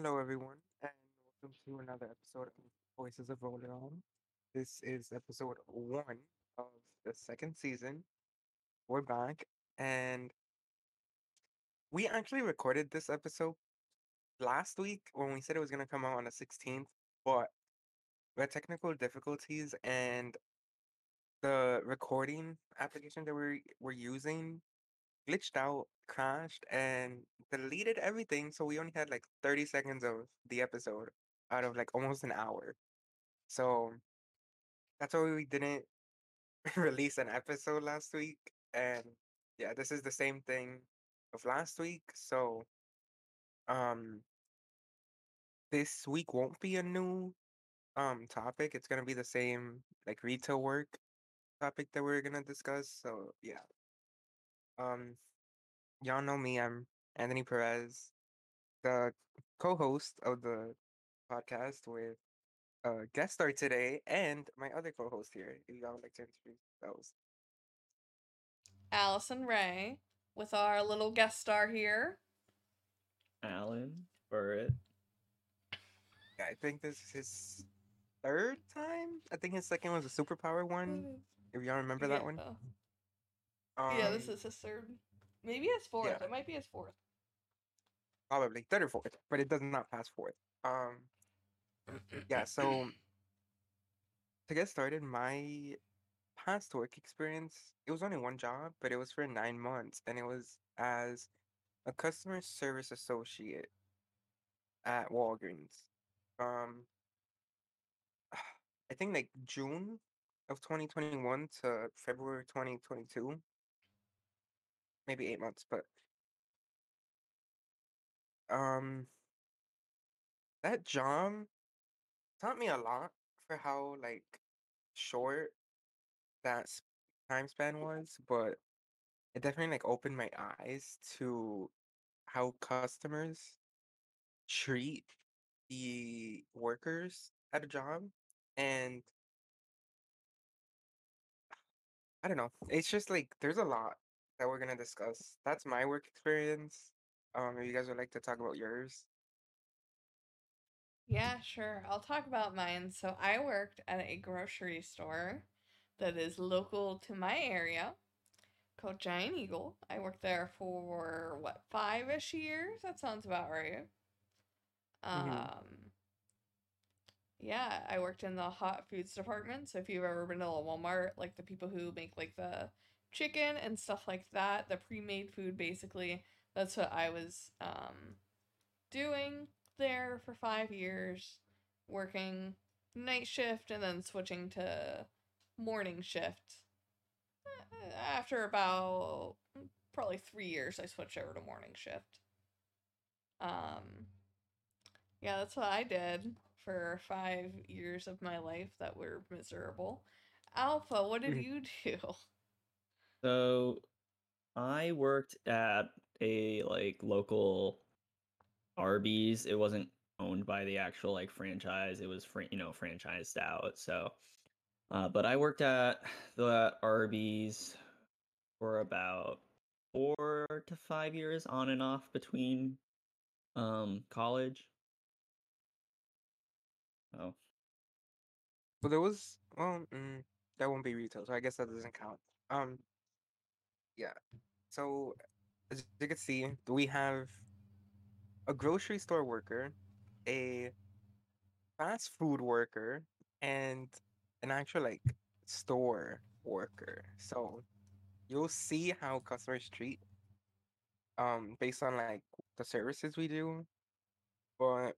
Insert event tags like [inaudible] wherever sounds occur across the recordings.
Hello, everyone, and welcome to another episode of Voices of On. This is episode one of the second season. We're back, and we actually recorded this episode last week when we said it was going to come out on the 16th, but we had technical difficulties, and the recording application that we're, we're using glitched out, crashed, and deleted everything. So we only had like 30 seconds of the episode out of like almost an hour. So that's why we didn't [laughs] release an episode last week. And yeah, this is the same thing of last week. So um this week won't be a new um topic. It's gonna be the same like retail work topic that we're gonna discuss. So yeah. Um y'all know me, I'm Anthony Perez, the co-host of the podcast with a guest star today and my other co-host here. If y'all would like to introduce those. Allison Ray with our little guest star here. Alan Burritt. Yeah, I think this is his third time. I think his second was a superpower one. If y'all remember that one. Um, yeah, this Um, is his third. Maybe his fourth. yeah. It might be his fourth. probably third or fourth, but it does not pass fourth. Um, yeah. So [clears throat] to get started, my past work experience, it was only one job, but it was for nine months, and it was as a customer service associate at Walgreens. Um, [sighs] I think like June of 2021 to February 2022, maybe eight months, but um, that job taught me a lot for how like short that s- time span was, but it definitely like opened my eyes to how customers treat the workers at a job and I don't know. It's just like there's a lot that we're gonna discuss. That's my work experience. Um, if you guys would like to talk about yours. Yeah, sure. I'll talk about mine. So I worked at a grocery store that is local to my area called Giant Eagle. I worked there for what, five-ish years? That sounds about right. Mhm. Um, yeah, I worked in the hot foods department. So if you've ever been to a Walmart, like the people who make like the chicken and stuff like that, the pre-made food basically, that's what I was um doing there for five years, working night shift and then switching to morning shift. After about probably three years, I switched over to morning shift. Um, yeah, that's what I did for five years of my life that were miserable. Alpha, what did Mhm. you [laughs] do? So I worked at a like local Arby's. It wasn't owned by the actual like franchise. It was fran- you know franchised out. So uh, but I worked at the Arby's for about four to five years on and off between um college. Oh, but there was well, mm, that won't be retail, so I guess that doesn't count. Um, yeah. So as you can see, we have a grocery store worker, a fast food worker, and an actual like store worker. So you'll see how customers treat um based on like the services we do. But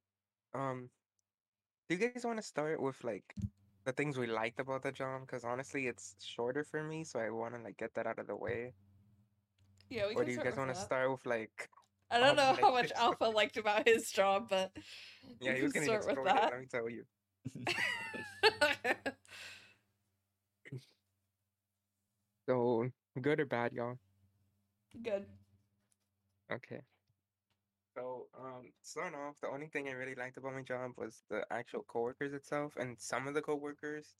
um do you guys want to start with like the things we liked about the job? Because honestly, it's shorter for me, so I want to like get that out of the way. Yeah, we Or do you guys want to start with like I don't know [laughs] how much [laughs] Alpha liked about his job, but yeah, he was can gonna start with explode it, that. let me tell you. [laughs] So good or bad, y'all? Good. Okay. So, um, starting off, the only thing I really liked about my job was the actual coworkers itself, and some of the coworkers.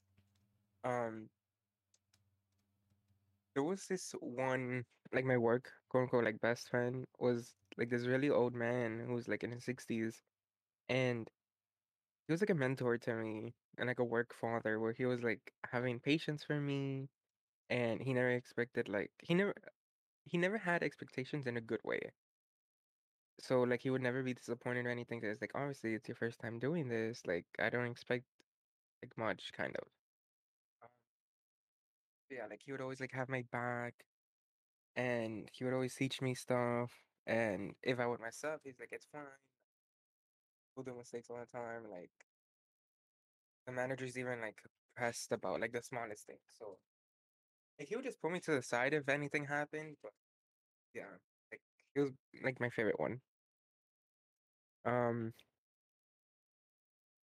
Um, there was this one, like my work, quote unquote, like best friend was like this really old man who was like in his sixties, and he was like a mentor to me and like a work father where he was like having patience for me and he never expected like he never he never had expectations in a good way. So like he would never be disappointed or anything. It's like obviously it's your first time doing this. Like I don't expect like much kind of. Yeah, like he would always like have my back and he would always teach me stuff. And if I would mess up, he's like, it's fine. We'll do mistakes all the time. Like the managers even like pressed about like the smallest thing. So like he would just pull me to the side if anything happened. But yeah, like he was like my favorite one. Um,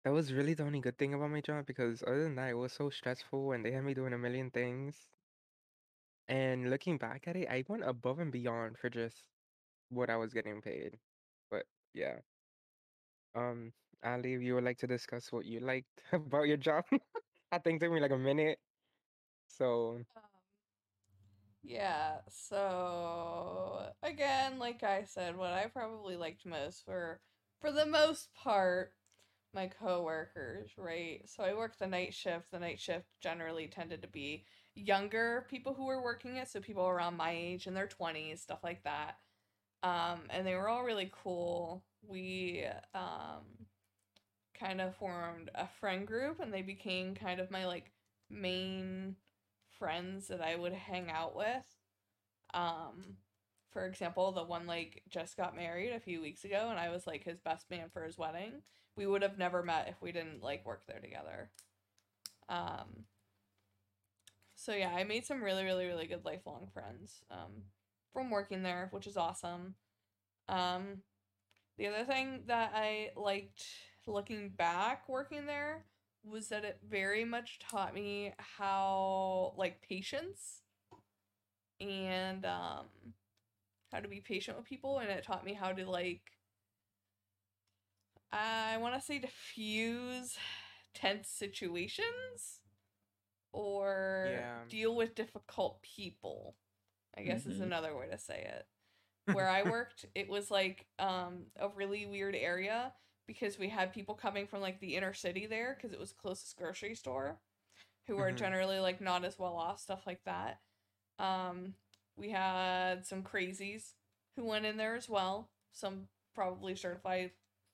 that was really the only good thing about my job because other than that, it was so stressful and they had me doing a million things. And looking back at it, I went above and beyond for just what I was getting paid. But yeah. Um, Allie, if you would like to discuss what you liked [laughs] about your job. I think it took me like a minute. So Um, yeah, so again, like I said, what I probably liked most were, for the most part, my coworkers, right? So I worked the night shift. The night shift generally tended to be younger people who were working it, so people around my age in their 20s, stuff like that. Um, and they were all really cool. We um kind of formed a friend group and they became kind of my like main friends that I would hang out with. Um, for example, the one like just got married a few weeks ago and I was like his best man for his wedding. We would have never met if we didn't like work there together. Um, so yeah, I made some really, really, really good lifelong friends um, from working there, which is awesome. Um, the other thing that I liked looking back working there was that it very much taught me how like patience and um how to be patient with people and it taught me how to like I want to say diffuse tense situations or Yeah. deal with difficult people. I guess is Mhm. another way to say it. Where I [laughs] worked, it was like um a really weird area because we had people coming from like the inner city there because it was closest grocery store who were Mhm. generally like not as well off stuff like that. Um we had some crazies who went in there as well. Some probably certified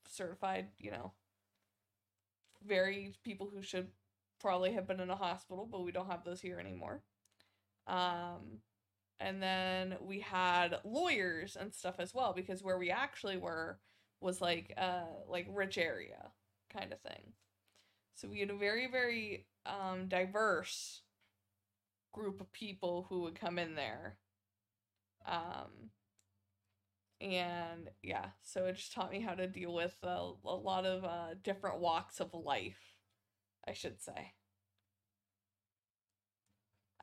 certified, you know, very people who should probably have been in a hospital, but we don't have those here anymore. Um, and then we had lawyers and stuff as well because where we actually were was like uh like rich area kind of thing. So we had a very very um diverse group of people who would come in there. Um and yeah, so it just taught me how to deal with a, a lot of uh, different walks of life, I should say.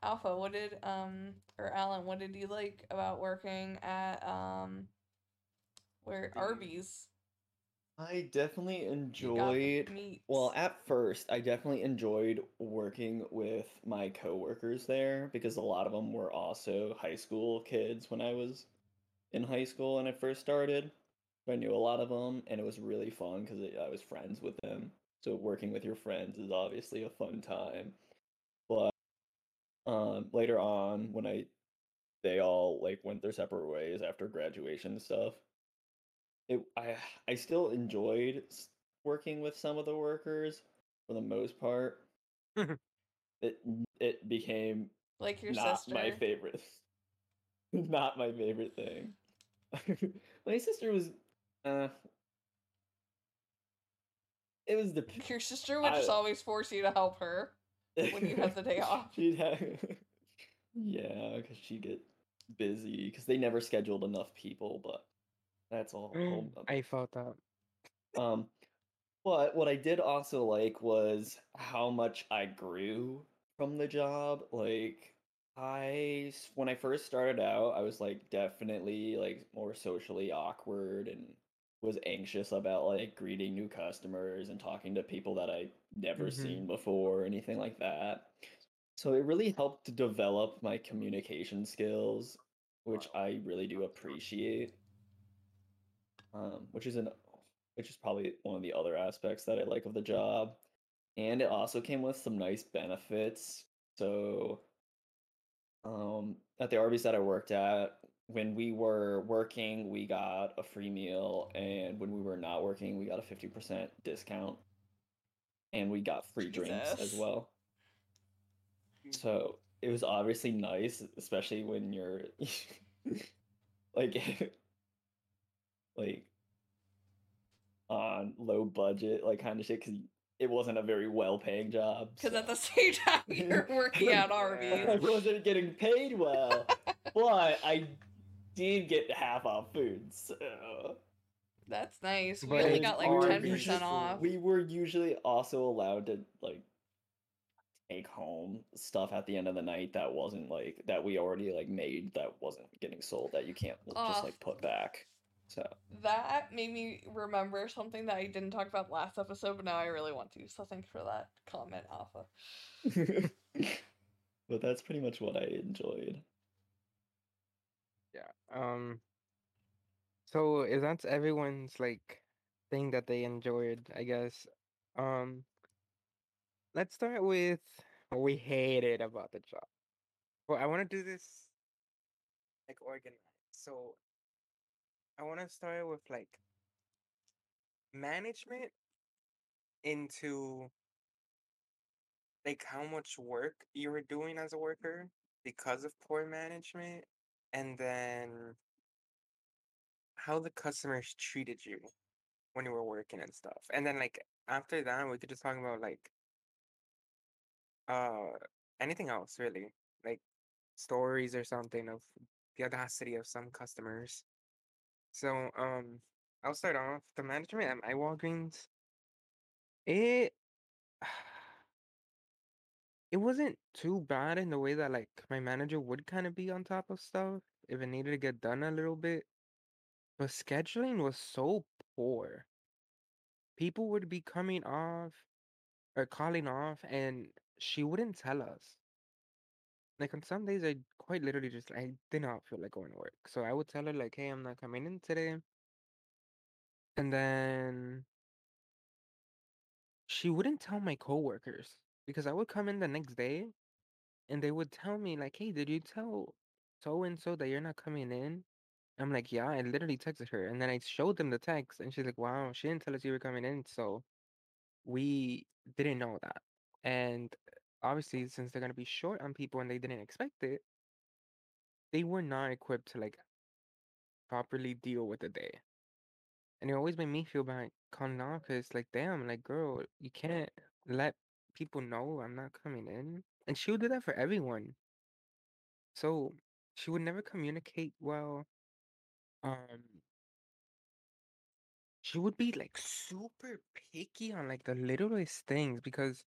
Alpha, what did um or Alan, what did you like about working at um where Arby's? I definitely You got the enjoyed. Well, at first, I definitely enjoyed working with my coworkers there because a lot of them were also high school kids when I was in high school and I first started. I knew a lot of them, and it was really fun because I was friends with them. So working with your friends is obviously a fun time. But um, later on, when I they all like went their separate ways after graduation and stuff, it I I still enjoyed working with some of the workers for the most part. [laughs] it it became like your not sister. my favorite. [laughs] not my favorite thing. [laughs] my sister was uh it was the Your sister would I- just always force you to help her. when you have the day [laughs] off. She'd have [laughs] Yeah, cuz she'd get busy cuz they never scheduled enough people, but that's all. whole [gasps] I felt that. Um, but what I did also like was how much I grew from the job. Like, I, when I first started out, I was like definitely like more socially awkward and was anxious about like greeting new customers and talking to people that I'd never Mhm. seen before or anything like that. So it really helped to develop my communication skills, which I really do appreciate. Um, which is an which is probably one of the other aspects that I like of the job. And it also came with some nice benefits. So, um, at the Arby's that I worked at, when we were working, we got a free meal, and when we were not working, we got a 50% discount. And we got free drinks as well. Mm. So it was obviously nice, especially when you're [laughs] like [laughs] like on low budget, like kind of shit, because it wasn't a very well paying job. Because at the same time [laughs] you're working at Yeah. I Arby's. wasn't getting paid well, but I did get half off food. So That's nice. We But only got like ten percent off. we were usually also allowed to like take home stuff at the end of the night that wasn't like that we already like made that wasn't getting sold that you can't l- just like put back. So That made me remember something that I didn't talk about last episode, but now I really want to. So thanks for that comment, Alpha. [laughs] but that's pretty much what I enjoyed. Yeah. Um. So is that everyone's like thing that they enjoyed? I guess. Um. Let's start with what we hated about the job. Well, I want to do this like organized. So I want to start with like management into like how much work you were doing as a worker because of poor management and then how the customers treated you when you were working and stuff. And then like after that we could just talk about like uh anything else really. Like stories or something of the audacity of some customers. So um I'll start off the management at my Walgreens. It [sighs] it wasn't too bad in the way that like my manager would kind of be on top of stuff if it needed to get done a little bit. But scheduling was so poor. People would be coming off or calling off and she wouldn't tell us. Like on some days I quite literally just I did not feel like going to work. So I would tell her like, hey, I'm not coming in today. And then she wouldn't tell my coworkers because I would come in the next day and they would tell me like, "Hey, did you tell so and so that you're not coming in?" I'm like, "Yeah, I literally texted her." And then I showed them the text and she's like, "Wow, she didn't tell us you were coming in, so we didn't know that." And uh, obviously, since they're going to be short on people and they didn't expect it, they were not equipped to like properly deal with the day. And it always made me feel bad calling off because, like, damn, like, girl, you can't let people know I'm not coming in. And she would do that for everyone. So she would never communicate well. Um, she would be like super picky on like the littlest things because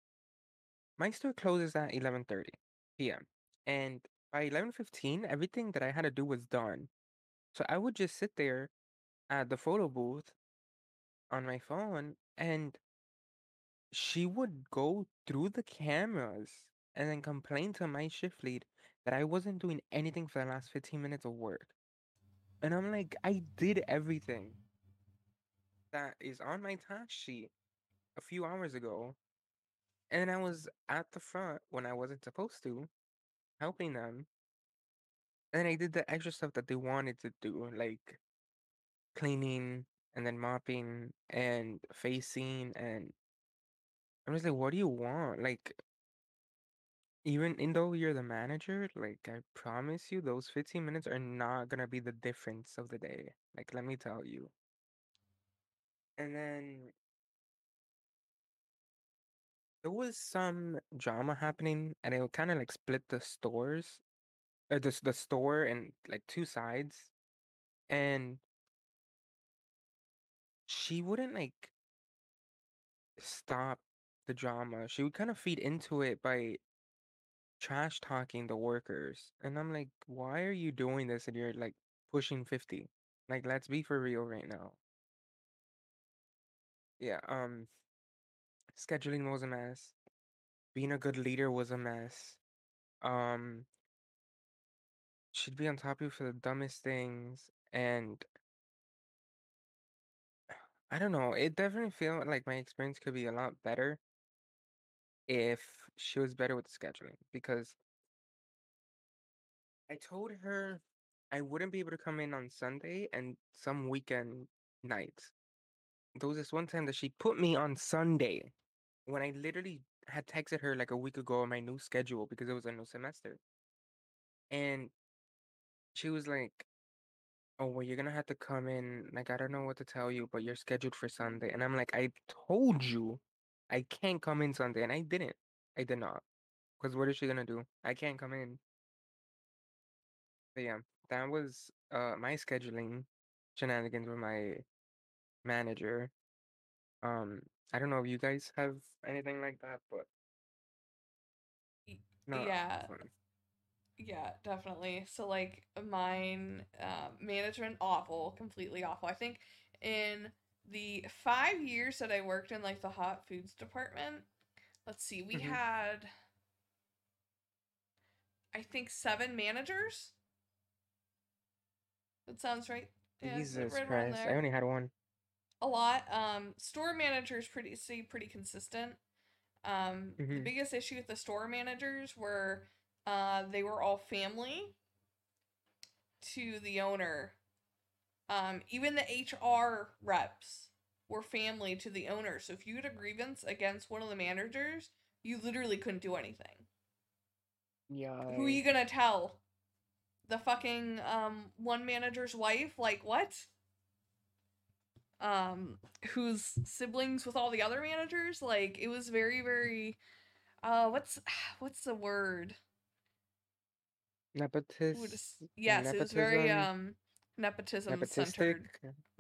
my store closes at 11:30 p.m. And by 11:15, everything that I had to do was done. So I would just sit there at the photo booth on my phone and she would go through the cameras and then complain to my shift lead that I wasn't doing anything for the last 15 minutes of work. And I'm like, I did everything that is on my task sheet a few hours ago. And I was at the front when I wasn't supposed to, helping them. And I did the extra stuff that they wanted to do, like cleaning and then mopping and facing and I'm just like, what do you want? Like, even in though you're the manager, like I promise you, those 15 minutes are not gonna be the difference of the day. Like, let me tell you. And then there was some drama happening, and it kind of like split the stores, uh, the the store and like two sides, and she wouldn't like stop the drama. She would kind of feed into it by trash talking the workers. And I'm like, why are you doing this and you're like pushing 50? Like, let's be for real right now. Yeah, um, scheduling was a mess. Being a good leader was a mess. Um, she'd be on top of you for the dumbest things. And [sighs] I don't know. It definitely felt like my experience could be a lot better if she was better with scheduling because I told her I wouldn't be able to come in on Sunday and some weekend nights. There was this one time that she put me on Sunday when I literally had texted her like a week ago on my new schedule because it was a new semester. And she was like, Oh, well, you're gonna have to come in. Like, I don't know what to tell you, but you're scheduled for Sunday. And I'm like, I told you I can't come in Sunday. And I didn't. I did not. Because what is she gonna do? I can't come in. But yeah, that was uh my scheduling shenanigans with my manager. Um, I don't know if you guys have anything like that, but not yeah. Yeah, definitely. So like mine, uh, management awful, completely awful. I think in the five years that I worked in like the hot foods department, let's see, we Mhm. had I think seven managers. That sounds right. Yeah, Jesus right Christ. I only had one. A lot. Um, store managers pretty see pretty consistent. Um, the Mhm. biggest issue with the store managers were, uh, they were all family to the owner. Um, even the HR reps were family to the owner. So if you had a grievance against one of the managers, you literally couldn't do anything. Yeah. Who are you gonna tell? The fucking um one manager's wife? Like what? Um, whose siblings with all the other managers? Like it was very, very uh what's [sighs] what's the word? Ooh, Nepotis just- yes, it was very nepotism, um nepotism centered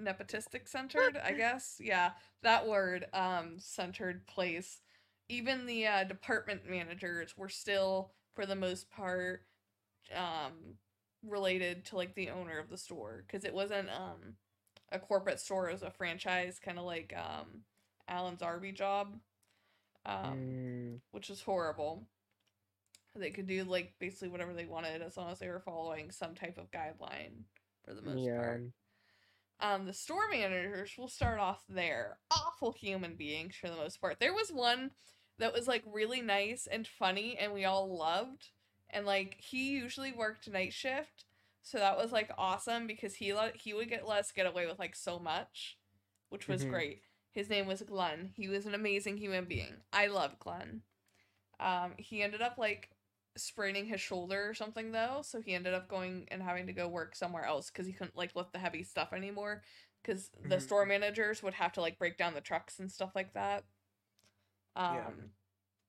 nepotistic centered i guess? Yeah that word um centered place. Even the uh, department managers were still for the most part um related to like the owner of the store because it wasn't um a corporate store it was a franchise kind of like um alan's arby job um Mm, which is horrible. They could do like basically whatever they wanted as long as they were following some type of guideline for the most yeah. part um, the store managers will start off there. Awful human beings for the most part. There was one that was like really nice and funny and we all loved. And like he usually worked night shift. So that was like awesome because he let he would get less get away with like so much, which was Mhm. great. His name was Glenn. He was an amazing human being. I love Glenn. Um, he ended up like spraining his shoulder or something though, so he ended up going and having to go work somewhere else because he couldn't like lift the heavy stuff anymore. Because the Mhm. store managers would have to like break down the trucks and stuff like that. Um, Yeah.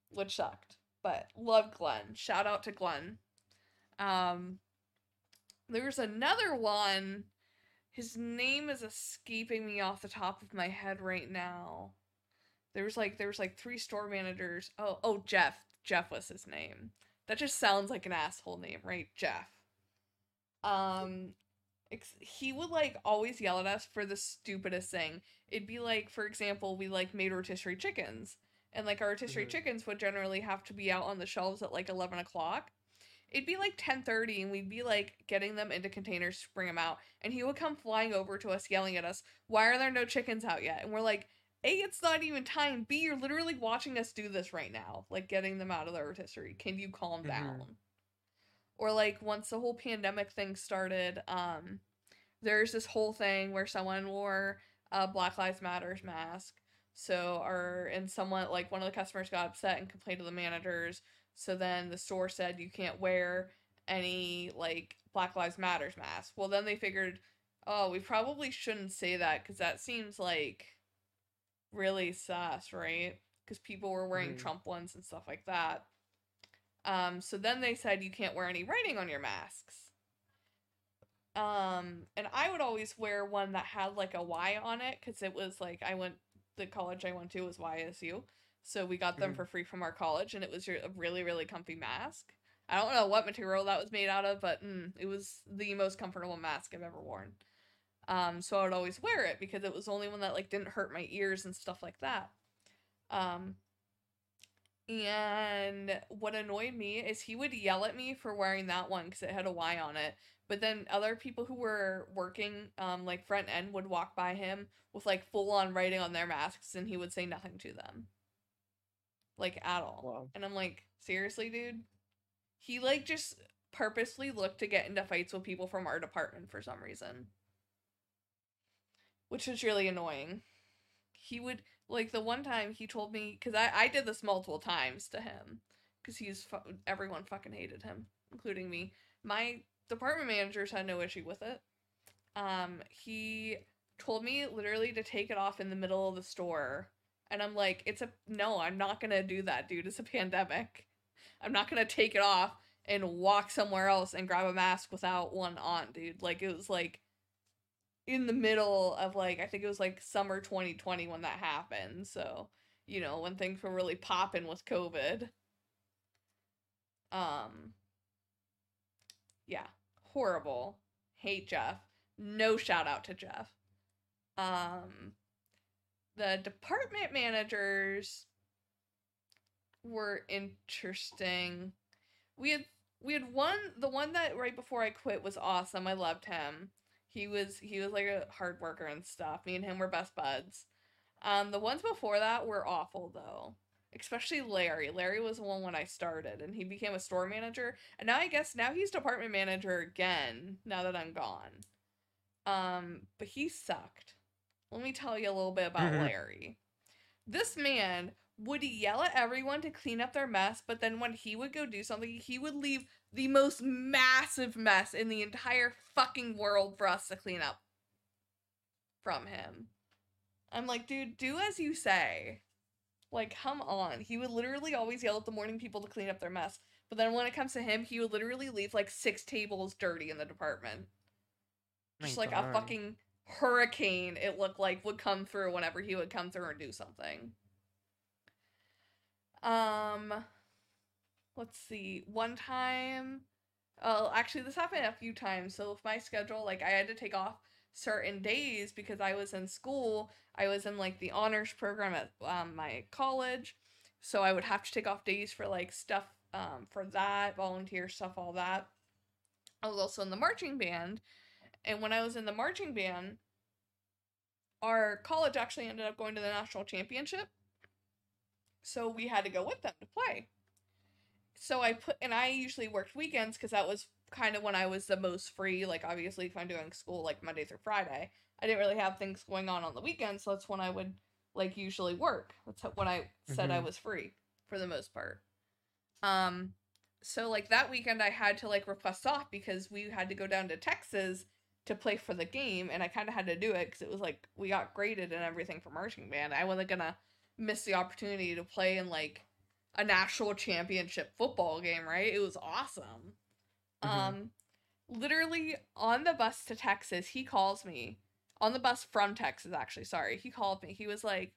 which sucked. But love Glenn. Shout out to Glenn. Um, there's another one. His name is escaping me off the top of my head right now. There was like there was like three store managers. Oh, oh Jeff. Jeff was his name. That just sounds like an asshole name, right? Jeff. Um ex- he would like always yell at us for the stupidest thing. It'd be like, for example, we like made rotisserie chickens, and like our rotisserie Mhm. chickens would generally have to be out on the shelves at like eleven o'clock. It'd be like ten thirty, and we'd be like getting them into containers to bring them out, and he would come flying over to us, yelling at us, "Why are there no chickens out yet?" And we're like, "A, it's not even time. B, you're literally watching us do this right now, like getting them out of the rotisserie. Can you calm Mhm. down?" Or like once the whole pandemic thing started, um, there's this whole thing where someone wore a Black Lives Matters mask. So our and someone like one of the customers got upset and complained to the managers. So then the store said you can't wear any like Black Lives Matters mask. Well, then they figured, oh, we probably shouldn't say that because that seems like really sus, right? Because people were wearing Mhm. Trump ones and stuff like that. Um, so then they said you can't wear any writing on your masks. Um, and I would always wear one that had like a Y on it because it was like I went the college I went to was YSU, so we got them Mhm. for free from our college, and it was a really really comfy mask. I don't know what material that was made out of, but mm, it was the most comfortable mask I've ever worn. Um, so I would always wear it because it was the only one that like didn't hurt my ears and stuff like that. Um, And what annoyed me is he would yell at me for wearing that one because it had a Y on it. But then other people who were working, um, like front end, would walk by him with like full on writing on their masks, and he would say nothing to them, like at all. Wow. And I'm like, seriously, dude. He like just purposely looked to get into fights with people from our department for some reason, which was really annoying. He would like the one time he told me because I I did this multiple times to him because he's fu- everyone fucking hated him, including me. My department managers had no issue with it. Um, he told me literally to take it off in the middle of the store, and I'm like, it's a no, I'm not gonna do that, dude. It's a pandemic. I'm not gonna take it off and walk somewhere else and grab a mask without one on, dude. Like it was like in the middle of like I think it was like summer 2020 when that happened. So, you know, when things were really popping with COVID. Um yeah, horrible. Hate Jeff. No shout out to Jeff. Um the department managers were interesting. We had we had one the one that right before I quit was awesome. I loved him. He was he was like a hard worker and stuff. Me and him were best buds. Um the ones before that were awful though. Especially Larry. Larry was the one when I started and he became a store manager. And now I guess now he's department manager again now that I'm gone. Um but he sucked. Let me tell you a little bit about. [laughs] Larry. This man would yell at everyone to clean up their mess, but then when he would go do something, he would leave the most massive mess in the entire fucking world for us to clean up from him. I'm like, dude, do as you say. Like, come on. He would literally always yell at the morning people to clean up their mess. But then when it comes to him, he would literally leave like six tables dirty in the department. Just like a fucking hurricane, it looked like would come through whenever he would come through and do something. Um, let's see. One time, oh, actually, this happened a few times. So with my schedule, like I had to take off certain days because I was in school. I was in like the honors program at um, my college, so I would have to take off days for like stuff um, for that, volunteer stuff, all that. I was also in the marching band, and when I was in the marching band, our college actually ended up going to the national championship. So we had to go with them to play. So I put, and I usually worked weekends because that was kind of when I was the most free. Like, obviously, if I'm doing school like Monday through Friday, I didn't really have things going on on the weekends. So that's when I would like usually work. That's when I said I Mhm. was free for the most part. Um, so like that weekend I had to like request off because we had to go down to Texas to play for the game and I kind of had to do it because it was like we got graded and everything for marching band. I wasn't gonna miss the opportunity to play in like a national championship football game, right? It was awesome. Mhm. Um literally on the bus to Texas, he calls me. On the bus from Texas actually, sorry. He called me. He was like,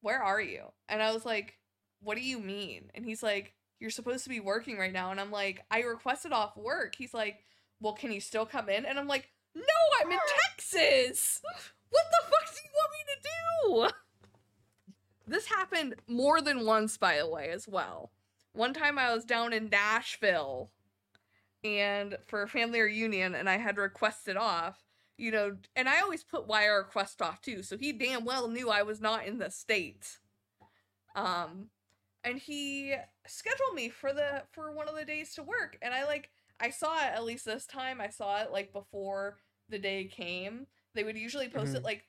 "Where are you?" And I was like, "What do you mean?" And he's like, "You're supposed to be working right now." And I'm like, "I requested off work." He's like, "Well, can you still come in?" And I'm like, "No, I'm in Texas. What the fuck do you want me to do?" This happened more than once, by the way, as well. One time I was down in Nashville and for a family reunion and I had requested off, you know, and I always put why I request off too, so he damn well knew I was not in the state. Um and he scheduled me for the for one of the days to work and I like I saw it at least this time. I saw it like before the day came. They would usually post it Mhm. like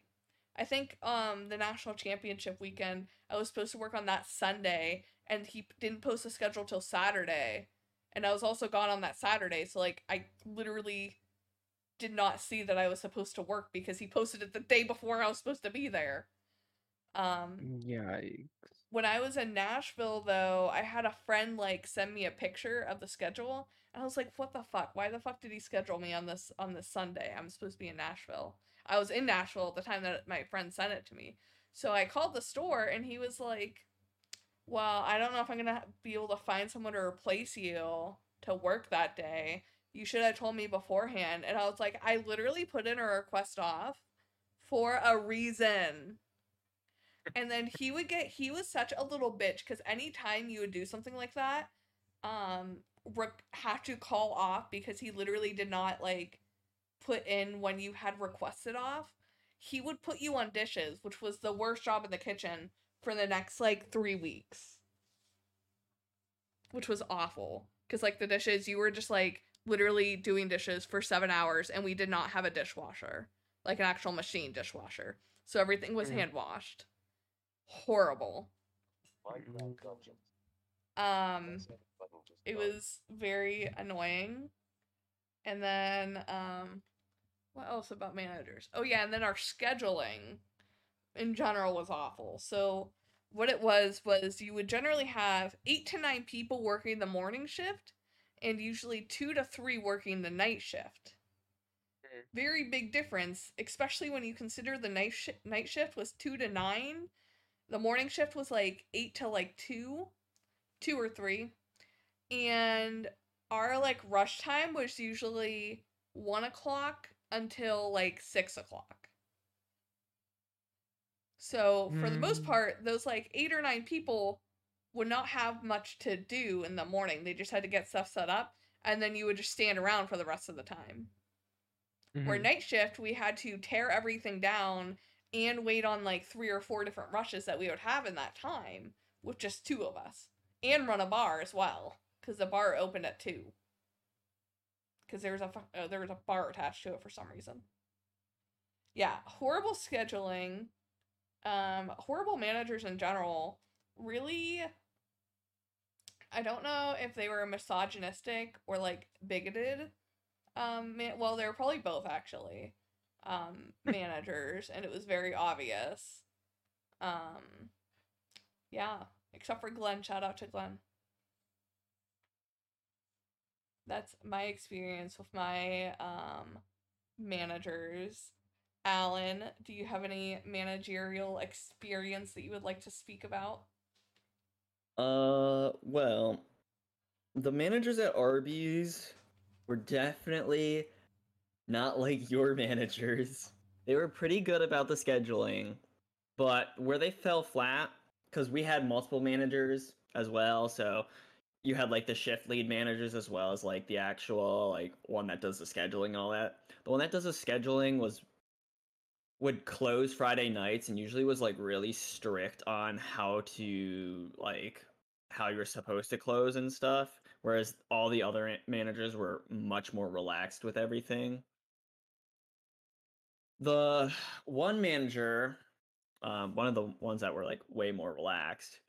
I think um the national championship weekend I was supposed to work on that Sunday and he didn't post the schedule till Saturday. And I was also gone on that Saturday, so like I literally did not see that I was supposed to work because he posted it the day before I was supposed to be there. Um Yikes. when I was in Nashville though, I had a friend like send me a picture of the schedule and I was like, "What the fuck? Why the fuck did he schedule me on this on this Sunday? I'm supposed to be in Nashville." I was in Nashville at the time that my friend sent it to me. So I called the store and he was like, "Well, I don't know if I'm going to be able to find someone to replace you to work that day. You should have told me beforehand." And I was like, "I literally put in a request off for a reason." and then he would get he was such a little bitch because anytime you would do something like that, um, have to call off because he literally did not like put in when you had requested off. He would put you on dishes, which was the worst job in the kitchen for the next like three weeks, which was awful. Because like the dishes, you were just like literally doing dishes for seven hours, and we did not have a dishwasher, like an actual machine dishwasher. So everything was Mhm. hand washed. Horrible. Um, it was very annoying. And then, um, what else about managers? Oh yeah, and then our scheduling in general was awful. So what it was was you would generally have eight to nine people working the morning shift, and usually two to three working the night shift. Mhm. Very big difference, especially when you consider the night shi night shift was two to nine. The morning shift was like eight to like two, two or three and our like rush time was usually one o'clock until like six o'clock. So for the most Mm. part, those like eight or nine people would not have much to do in the morning. They just had to get stuff set up, and then you would just stand around for the rest of the time. Where Mhm. night shift, we had to tear everything down and wait on like three or four different rushes that we would have in that time with just two of us, and run a bar as well because the bar opened at two. Because there was a uh, there was a bar attached to it for some reason. Yeah, horrible scheduling, um, horrible managers in general. Really, I don't know if they were misogynistic or like bigoted. Um, man, well, they were probably both actually. Um, [laughs] managers, and it was very obvious. Um, yeah, except for Glenn. Shout out to Glenn. That's my experience with my um managers. Alan, do you have any managerial experience that you would like to speak about? Uh, well, the managers at Arby's were definitely not [laughs] like your managers. They were pretty good about the scheduling, but where they fell flat, because we had multiple managers as well, so you had like the shift lead managers as well as like the actual like one that does the scheduling and all that. The one that does the scheduling was would close Friday nights and usually was like really strict on how to like how you're supposed to close and stuff whereas all the other managers were much more relaxed with everything the one manager um, one of the ones that were like way more relaxed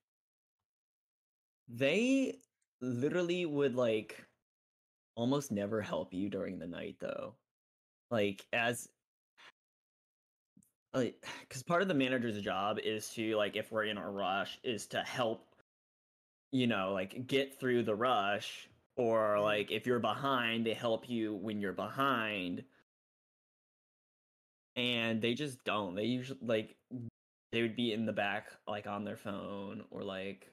they literally would like almost never help you during the night though. Like as like because part of the manager's job is to like if we're in a rush is to help you know like get through the rush or mm-hmm. like if you're behind they help you when you're behind. And they just don't. They usually like they would be in the back like on their phone or like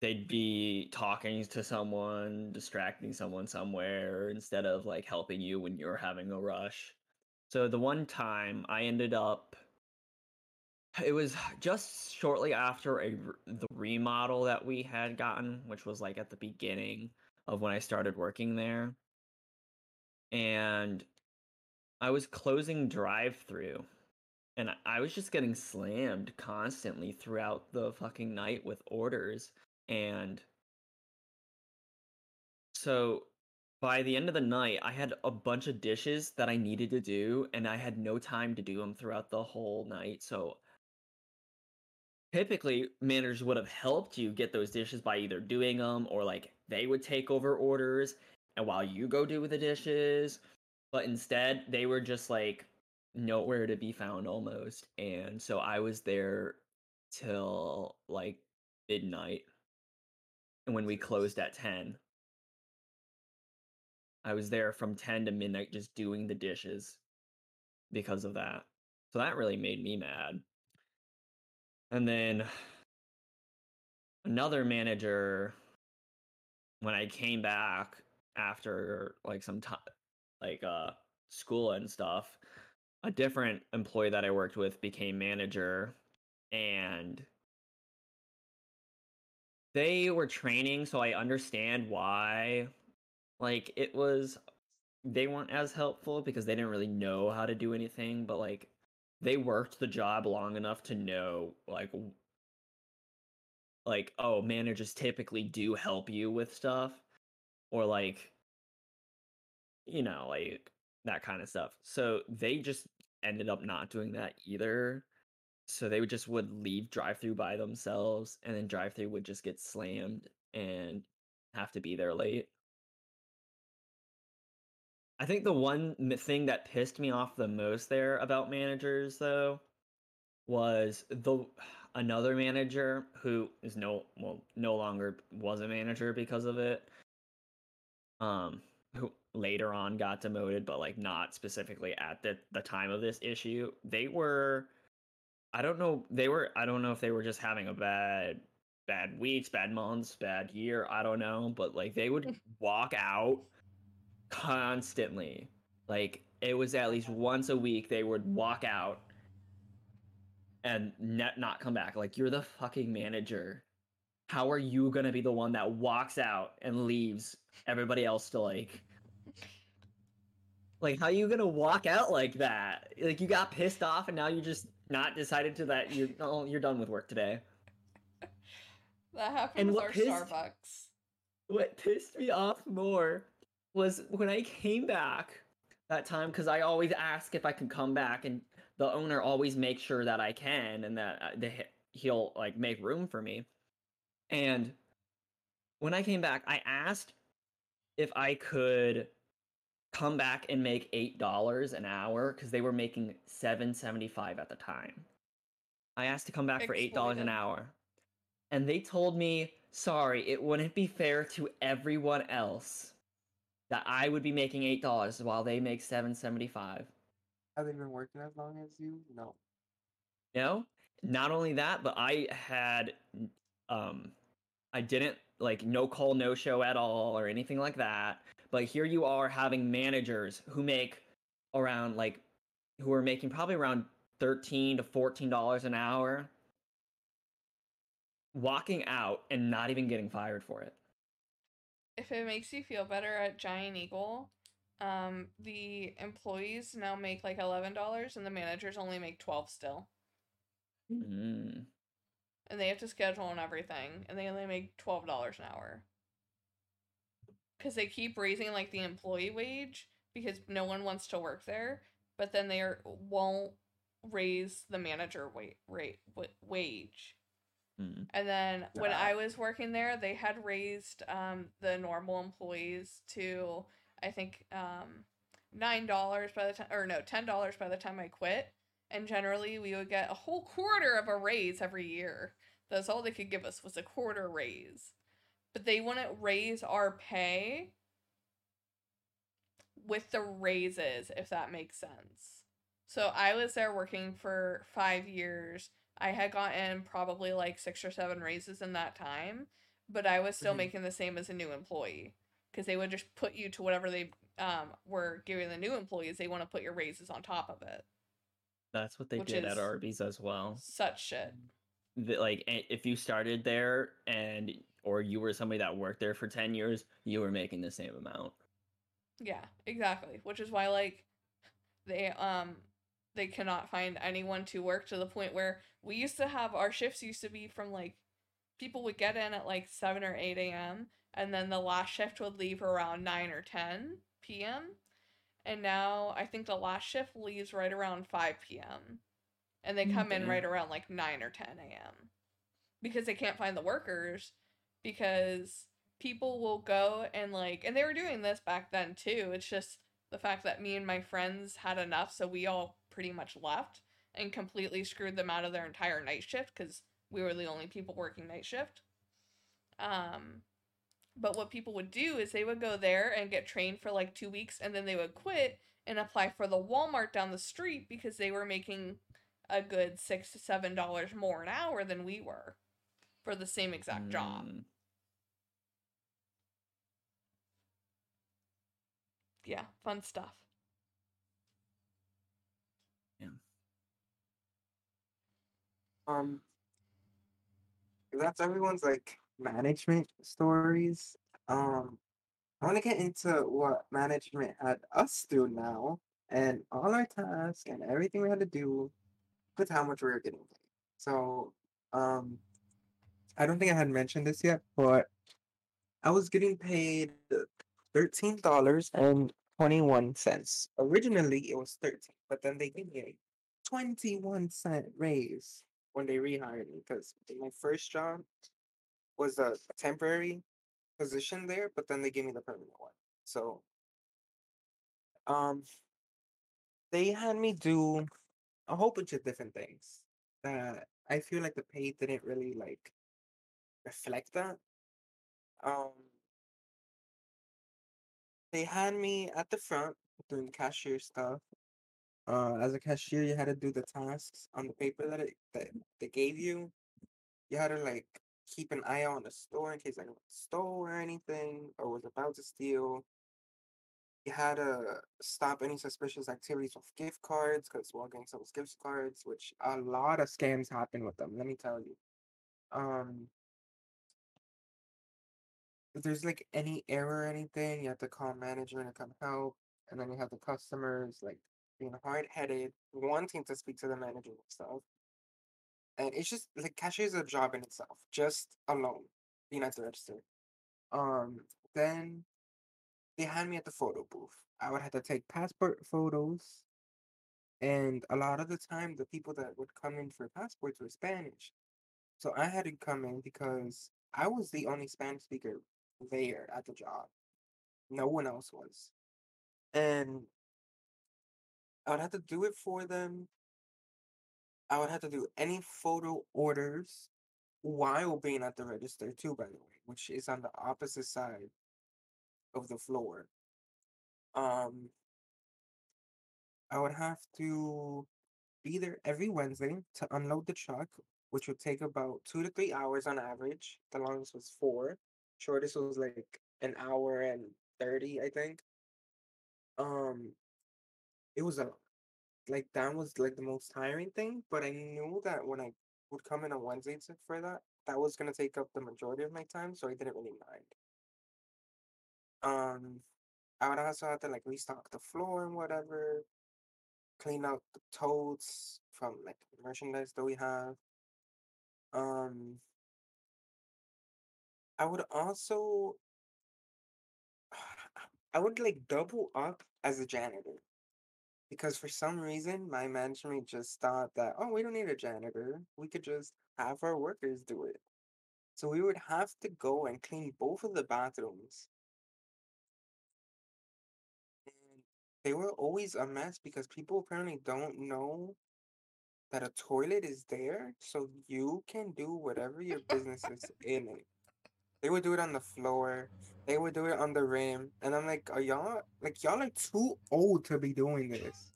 they'd be talking to someone distracting someone somewhere instead of like helping you when you're having a rush so the one time I ended up it was just shortly after a the remodel that we had gotten, which was like at the beginning of when I started working there. And I was closing drive-through and I was just getting slammed constantly throughout the fucking night with orders and so by the end of the night, I had a bunch of dishes that I needed to do, and I had no time to do them throughout the whole night. So typically, managers would have helped you get those dishes by either doing them or like they would take over orders, and while you go do the dishes. But instead, they were just like nowhere to be found almost. And so I was there till like midnight. And when we closed at 10. I was there from 10 to midnight just doing the dishes because of that. So that really made me mad. And then another manager when I came back after like some time like uh school and stuff, a different employee that I worked with became manager and they were training, so I understand why. Like it was, they weren't as helpful because they didn't really know how to do anything, but like they worked the job long enough to know like like oh managers typically do help you with stuff or like you know like that kind of stuff so they just ended up not doing that either so they would just would leave drive through by themselves and then drive through would just get slammed and have to be there late I think the one thing that pissed me off the most there about managers though was the another manager who is no well no longer was a manager because of it. Um who later on got demoted but like not specifically at the the time of this issue. They were I don't know they were I don't know if they were just having a bad bad weeks, bad months, bad year, I don't know, but like they would [laughs] walk out constantly. Like it was at least once a week they would mm-hmm. walk out and net not come back. Like you're the fucking manager. How are you gonna be the one that walks out and leaves everybody else to like [laughs] like how are you gonna walk out like that? Like you got pissed off and now you're just not decided to that you're oh, you're done with work today. That happened with our pissed- Starbucks. what pissed me off more was when I came back that time because I always ask if I can come back, and the owner always makes sure that I can and that uh, the, he'll like make room for me. And when I came back, I asked if I could come back and make eight dollars an hour because they were making seven seventy five at the time. I asked to come back for eight dollars an hour, and they told me, "Sorry, it wouldn't be fair to everyone else that I would be making eight dollars while they make seven seventy five. Have they been working as long as you? No. No. not only that, but I had, um, I didn't like no call, no show at all or anything like that. But here you are having managers who make around like, who are making probably around thirteen to fourteen dollars an hour, walking out and not even getting fired for it. If it makes you feel better at Giant Eagle, um, the employees now make like eleven dollars, and the managers only make twelve still, Mm. and they have to schedule and everything, and they only make twelve dollars an hour. Because they keep raising like the employee wage because no one wants to work there, but then they are, won't raise the manager wait rate wage. Mm. And then when. I was working there, they had raised um, the normal employees to I think um, nine dollars by the time, or no, ten dollars by the time I quit. And generally, we would get a whole quarter of a raise every year. That's all they could give us was a quarter raise, but they wouldn't raise our pay with the raises, if that makes sense. So I was there working for five years. I had gotten probably like six or seven raises in that time, but I was still Mhm. making the same as a new employee because they would just put you to whatever they um, were giving the new employees. They want to put your raises on top of it. That's what they did at Arby's as well. Such shit. the, like if you started there and or you were somebody that worked there for 10 years you were making the same amount Yeah, exactly. Which is why like they um they cannot find anyone to work to the point where we used to have our shifts used to be from like people would get in at like seven or eight a.m. and then the last shift would leave around nine or ten p.m. And now I think the last shift leaves right around five p.m. and they Mm, come in right around like nine or ten a.m. because they can't find the workers because people will go and like and they were doing this back then too it's just the fact that me and my friends had enough so we all pretty much left and completely screwed them out of their entire night shift because we were the only people working night shift. Um but what people would do is they would go there and get trained for like two weeks and then they would quit and apply for the walmart down the street because they were making a good six to seven dollars more an hour than we were for the same exact job yeah, fun stuff. Yeah. Um, that's everyone's like management stories. Um, I want to get into what management had us do now, and all our tasks and everything we had to do with how much we were getting paid. So, um, I don't think I had mentioned this yet, but I was getting paid thirteen dollars and twenty one cents. Originally, it was thirteen, but then they gave me a twenty one cent raise when they rehired me because my first job was a temporary position there, but then they gave me the permanent one. So, um, they had me do a whole bunch of different things that I feel like the pay didn't really like reflect that. Um, they had me at the front doing cashier stuff. Uh, as a cashier, you had to do the tasks on the paper that it that they gave you. You had to like keep an eye on the store in case anyone stole or anything or was about to steal. You had to stop any suspicious activities with gift cards because Walgreens sells gift cards, which a lot of scams happen with them. Let me tell you. Um, if there's like any error or anything, you have to call management to come help. And then you have the customers like being hard headed, wanting to speak to the manager and stuff. And it's just like cashier is a job in itself, just alone, being at the register. Um, then they had me at the photo booth. I would have to take passport photos, and a lot of the time, the people that would come in for passports were Spanish. So I had to come in because I was the only Spanish speaker there at the job. No one else was. And I would have to do it for them. I would have to do any photo orders while being at the register too, by the way, which is on the opposite side of the floor. Um, I would have to be there every Wednesday to unload the truck, which would take about two to three hours on average. The longest was four. Shortest was like an hour and 30, I think. Um, it was a like that was like the most tiring thing, but I knew that when I would come in on Wednesdays for that, that was gonna take up the majority of my time, so I didn't really mind. Um, I would also have to like restock the floor and whatever, clean out the totes from like merchandise that we have. Um, I would also [sighs] I would like double up as a janitor because for some reason my management just thought that oh we don't need a janitor. We could just have our workers do it. So we would have to go and clean both of the bathrooms and they were always a mess because people apparently don't know that a toilet is there so you can do whatever your business is in it they would do it on the floor. They would do it on the rim. And I'm like, are y'all like y'all are too old to be doing this.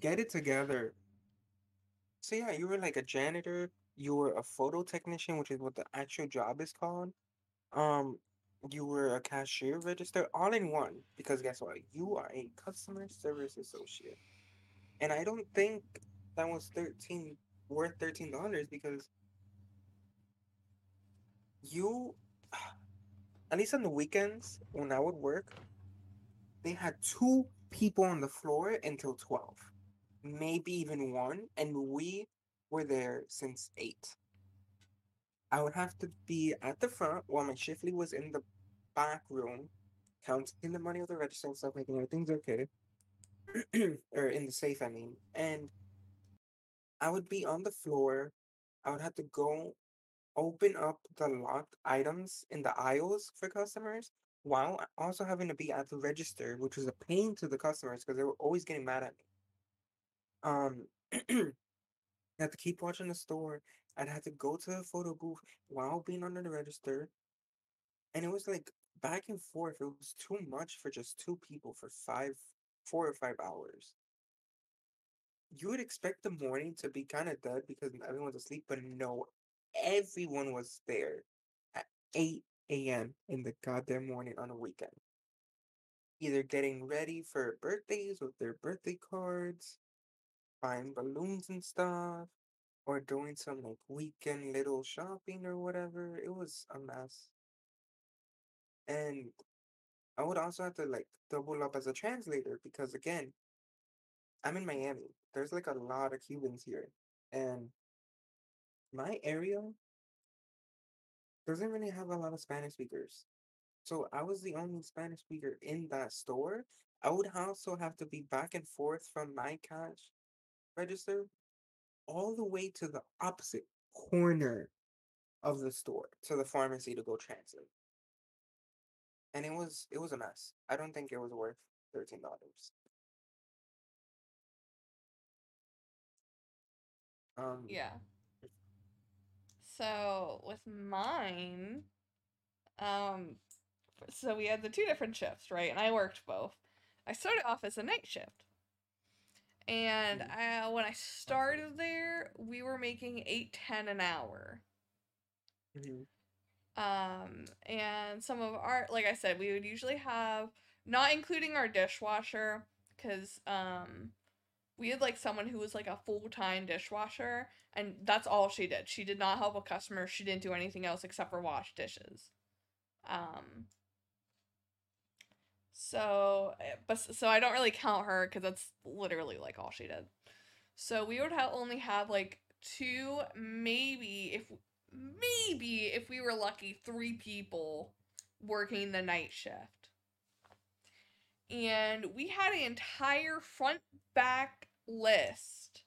Get it together. So yeah, you were like a janitor, you were a photo technician, which is what the actual job is called. Um, you were a cashier register all in one. Because guess what? You are a customer service associate. And I don't think that was thirteen worth thirteen dollars because you at least on the weekends when I would work, they had two people on the floor until 12, maybe even one, and we were there since 8. I would have to be at the front while my shift lead was in the back room, counting the money of the register and stuff, making everything's okay. [clears throat] or in the safe, I mean. And I would be on the floor. I would have to go open up the locked items in the aisles for customers while also having to be at the register, which was a pain to the customers because they were always getting mad at me. Um, [clears throat] I had to keep watching the store. I'd have to go to the photo booth while being under the register. And it was like back and forth. It was too much for just two people for five, four or five hours. You would expect the morning to be kind of dead because everyone's asleep, but no, everyone was there at 8 a.m. in the goddamn morning on a weekend. Either getting ready for birthdays with their birthday cards, buying balloons and stuff, or doing some like weekend little shopping or whatever. It was a mess. And I would also have to like double up as a translator because again, I'm in Miami. There's like a lot of Cubans here. And my area doesn't really have a lot of Spanish speakers. So I was the only Spanish speaker in that store. I would also have to be back and forth from my cash register all the way to the opposite corner of the store to the pharmacy to go translate. And it was it was a mess. I don't think it was worth thirteen dollars. Um Yeah. So with mine, um, so we had the two different shifts, right? And I worked both. I started off as a night shift. And Mhm. I, when I started there, we were making eight ten an hour. mhm, Um, and some of our, like I said, we would usually have, not including our dishwasher, because um, we had like someone who was like a full time dishwasher, and that's all she did. She did not help a customer. She didn't do anything else except for wash dishes. Um, so, eh, but so I don't really count her because that's literally like all she did. So we would have only have like two, maybe if maybe if we were lucky, three people working the night shift. And we had an entire front back list.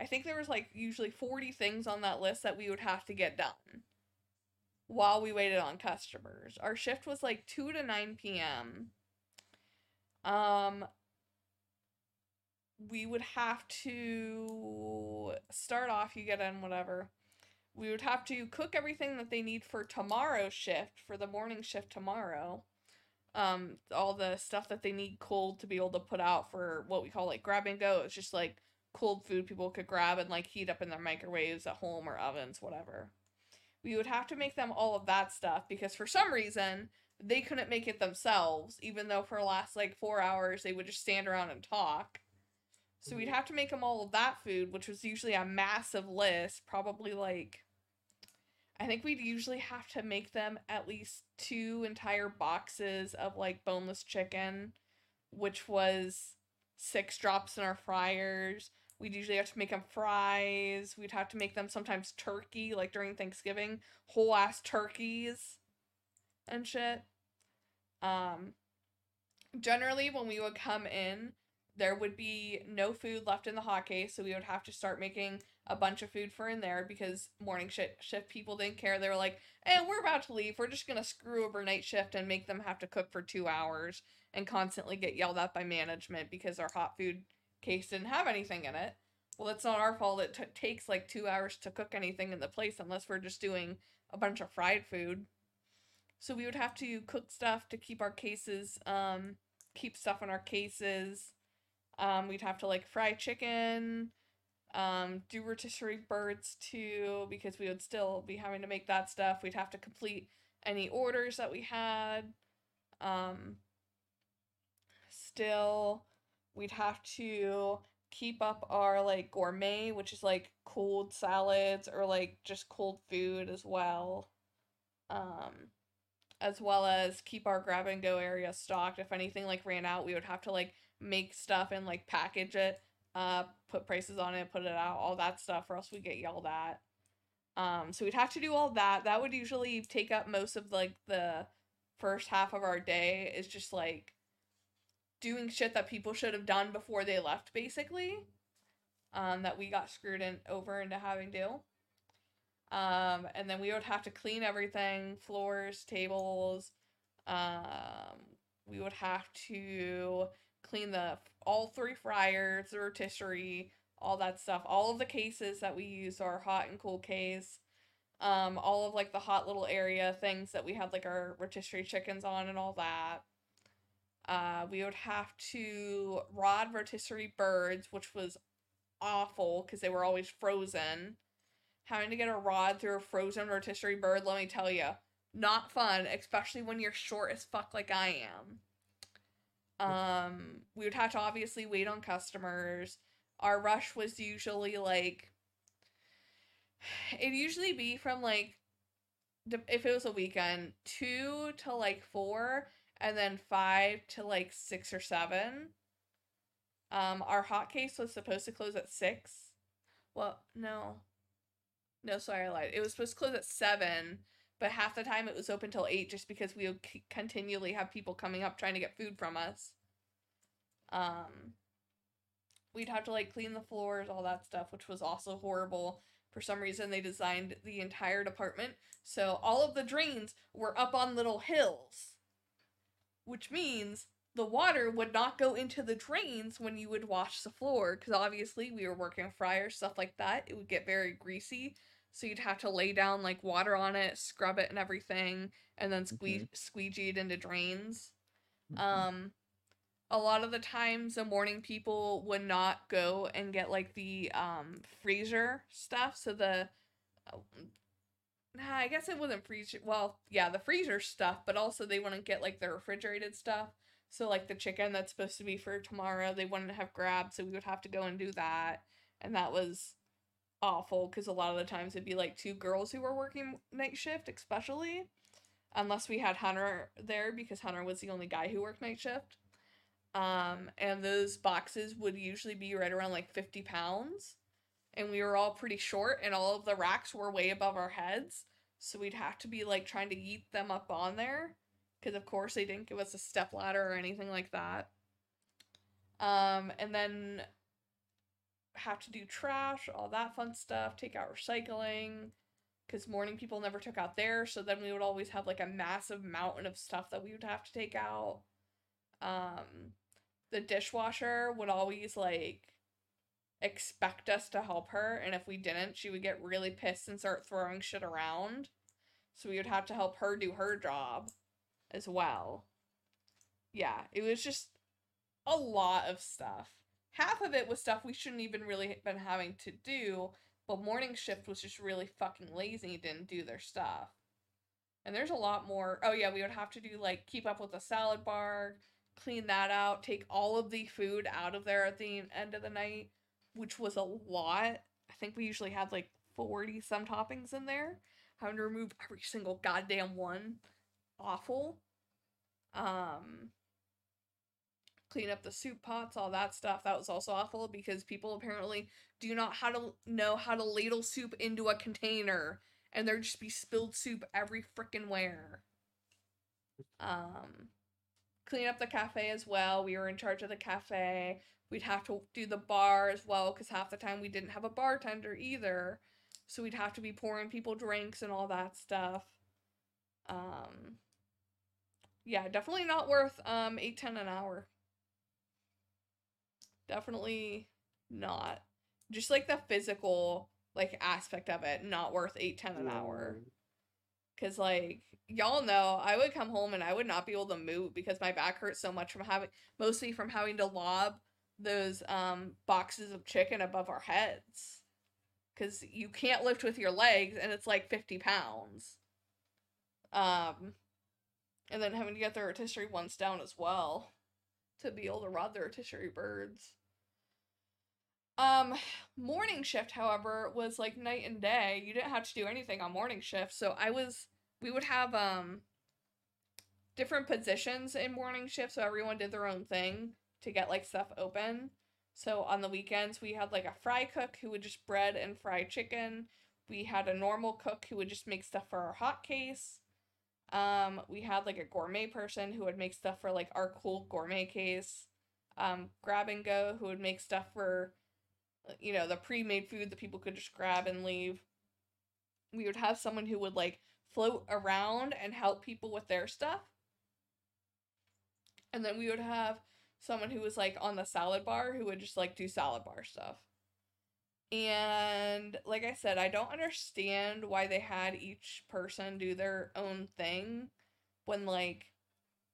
I think there was like usually 40 things on that list that we would have to get done while we waited on customers. Our shift was like 2 to 9 p.m. Um we would have to start off you get in whatever we would have to cook everything that they need for tomorrow's shift for the morning shift tomorrow um all the stuff that they need cold to be able to put out for what we call like grab and go. It's just like cold food people could grab and like heat up in their microwaves at home or ovens whatever. We would have to make them all of that stuff because for some reason they couldn't make it themselves even though for the last like four hours they would just stand around and talk. So we'd Mhm. have to make them all of that food, which was usually a massive list, probably like I think we'd usually have to make them at least two entire boxes of like boneless chicken, which was six drops in our fryers. We'd usually have to make them fries. We'd have to make them sometimes turkey, like during Thanksgiving, whole ass turkeys and shit. Um, generally, when we would come in, there would be no food left in the hot case, so we would have to start making a bunch of food for in there because morning shift shift people didn't care. They were like, "Hey, we're about to leave. We're just gonna screw over night shift and make them have to cook for two hours and constantly get yelled at by management because our hot food case didn't have anything in it." Well, it's not our fault. It t- takes like two hours to cook anything in the place unless we're just doing a bunch of fried food. So we would have to cook stuff to keep our cases, um, keep stuff in our cases. Um, we'd have to like fry chicken, um, do rotisserie birds too, because we would still be having to make that stuff. We'd have to complete any orders that we had. Um, still, we'd have to keep up our like gourmet, which is like cold salads or like just cold food as well. Um, as well as keep our grab and go area stocked. If anything like ran out, we would have to like make stuff and like package it, uh, put prices on it, put it out, all that stuff, or else we get yelled at. Um, so we'd have to do all that. That would usually take up most of like the first half of our day. Is just like doing shit that people should have done before they left, basically. Um, that we got screwed in over into having to. Um, and then we would have to clean everything, floors, tables. Um, we would have to clean the all three fryers, the rotisserie, all that stuff. All of the cases that we use are hot and cool case. Um, all of like the hot little area things that we had like our rotisserie chickens on and all that. Uh, we would have to rod rotisserie birds, which was awful because they were always frozen. Having to get a rod through a frozen rotisserie bird, let me tell you, not fun, especially when you're short as fuck like I am. Um, we would have to obviously wait on customers. Our rush was usually like It'd usually be from like if it was a weekend, two to like four, and then five to like six or seven. Um, our hot case was supposed to close at six. Well, no. No, sorry, I lied. It was supposed to close at seven, but half the time it was open till eight just because we would c- continually have people coming up trying to get food from us. Um, we'd have to like clean the floors, all that stuff, which was also horrible. For some reason, they designed the entire department so all of the drains were up on little hills, which means the water would not go into the drains when you would wash the floor because obviously we were working fryers, stuff like that. It would get very greasy. So you'd have to lay down like water on it, scrub it and everything, and then squeeze squeegee it into drains. Mhm. Um, a lot of the times the morning people would not go and get like the um freezer stuff. So the uh, nah, I guess it wasn't freezer. Well, yeah, the freezer stuff, but also they wouldn't get like the refrigerated stuff. So like the chicken that's supposed to be for tomorrow, they wouldn't have grabbed, so we would have to go and do that, and that was awful because a lot of the times it'd be like two girls who were working night shift, especially unless we had Hunter there because Hunter was the only guy who worked night shift. Um, and those boxes would usually be right around like 50 pounds. And we were all pretty short, and all of the racks were way above our heads. So we'd have to be like trying to yeet them up on there. Because, of course, they didn't give us a step ladder or anything like that. Um, and then have to do trash, all that fun stuff, take out recycling because morning people never took out there, so then we would always have like a massive mountain of stuff that we would have to take out. Um the dishwasher would always like expect us to help her and if we didn't she would get really pissed and start throwing shit around. So we would have to help her do her job as well. Yeah it was just a lot of stuff half of it was stuff we shouldn't even really been having to do but morning shift was just really fucking lazy and didn't do their stuff. And there's a lot more. Oh yeah, we would have to do like keep up with the salad bar, clean that out, take all of the food out of there at the end of the night, which was a lot. I think we usually had like 40 some toppings in there. Having to remove every single goddamn one. Awful. Um clean up the soup pots, all that stuff. That was also awful because people apparently do not how to know how to ladle soup into a container and there'd just be spilled soup every frickin' where. Um clean up the cafe as well. We were in charge of the cafe. We'd have to do the bar as well cuz half the time we didn't have a bartender either. So we'd have to be pouring people drinks and all that stuff. Um yeah, definitely not worth um 8 10 an hour definitely not. Just like the physical like aspect of it not worth eight ten an hour. Because like y'all know i would come home and i would not be able to move because my back hurts so much from having mostly from having to lob those um boxes of chicken above our heads. Because you can't lift with your legs and it's like 50 pounds. Um and then having to get the rotisserie ones down as well to be able to rod the rotisserie birds um, morning shift, however, was like night and day. You didn't have to do anything on morning shift. So I was we would have um different positions in morning shift, so everyone did their own thing to get like stuff open. So on the weekends we had like a fry cook who would just bread and fry chicken. We had a normal cook who would just make stuff for our hot case. Um, we had like a gourmet person who would make stuff for like our cool gourmet case. Um, grab and go who would make stuff for you know, the pre-made food that people could just grab and leave. We would have someone who would like float around and help people with their stuff. And then we would have someone who was like on the salad bar who would just like do salad bar stuff. And like I said, I don't understand why they had each person do their own thing when like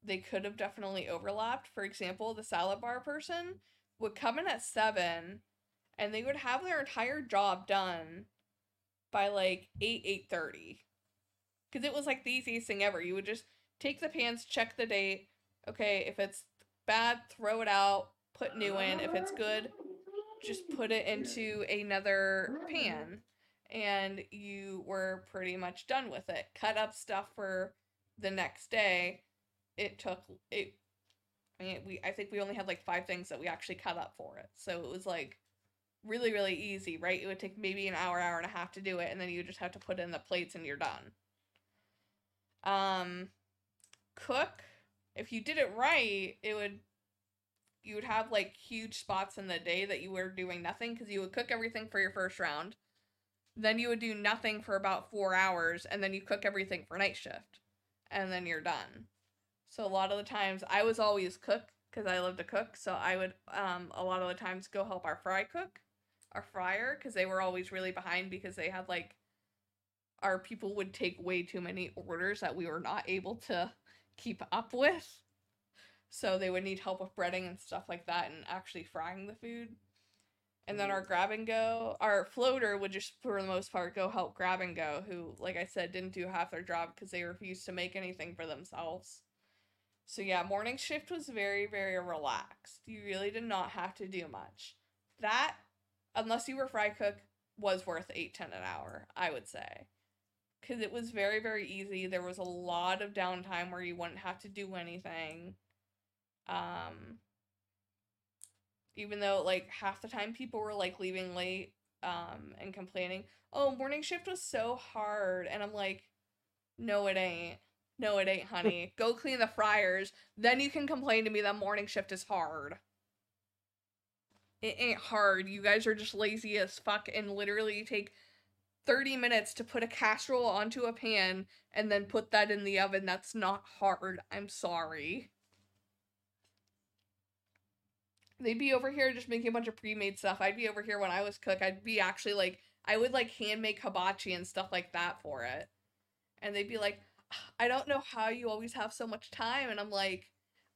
they could have definitely overlapped. For example, the salad bar person would come in at 7 and they would have their entire job done by like 8 8.30 because it was like the easiest thing ever you would just take the pans check the date okay if it's bad throw it out put new in if it's good just put it into another pan and you were pretty much done with it. Cut up stuff for the next day. It took it. I mean, we I think we only had like five things that we actually cut up for it, so it was like really really easy, right? It would take maybe an hour, hour and a half to do it, and then you just have to put in the plates and you're done. Um, cook. If you did it right, it would you would have like huge spots in the day that you were doing nothing because you would cook everything for your first round. Then you would do nothing for about four hours, and then you cook everything for night shift, and then you're done. So a lot of the times, I was always cook because I love to cook. So I would um a lot of the times go help our fry cook, our fryer, because they were always really behind because they had like our people would take way too many orders that we were not able to keep up with. So they would need help with breading and stuff like that and actually frying the food. And then our grab and go, our floater would just for the most part go help grab and go, who, like I said, didn't do half their job because they refused to make anything for themselves. So yeah, morning shift was very, very relaxed. You really did not have to do much. That, unless you were fry cook, was worth eight ten an hour, I would say. Cause it was very, very easy. There was a lot of downtime where you wouldn't have to do anything. Um even though like half the time people were like leaving late um and complaining oh morning shift was so hard and i'm like no it ain't no it ain't honey [laughs] go clean the fryers then you can complain to me that morning shift is hard it ain't hard you guys are just lazy as fuck and literally take 30 minutes to put a casserole onto a pan and then put that in the oven that's not hard i'm sorry they'd be over here just making a bunch of pre-made stuff. I'd be over here when I was cook. I'd be actually like I would like hand make hibachi and stuff like that for it. And they'd be like, I don't know how you always have so much time. And I'm like,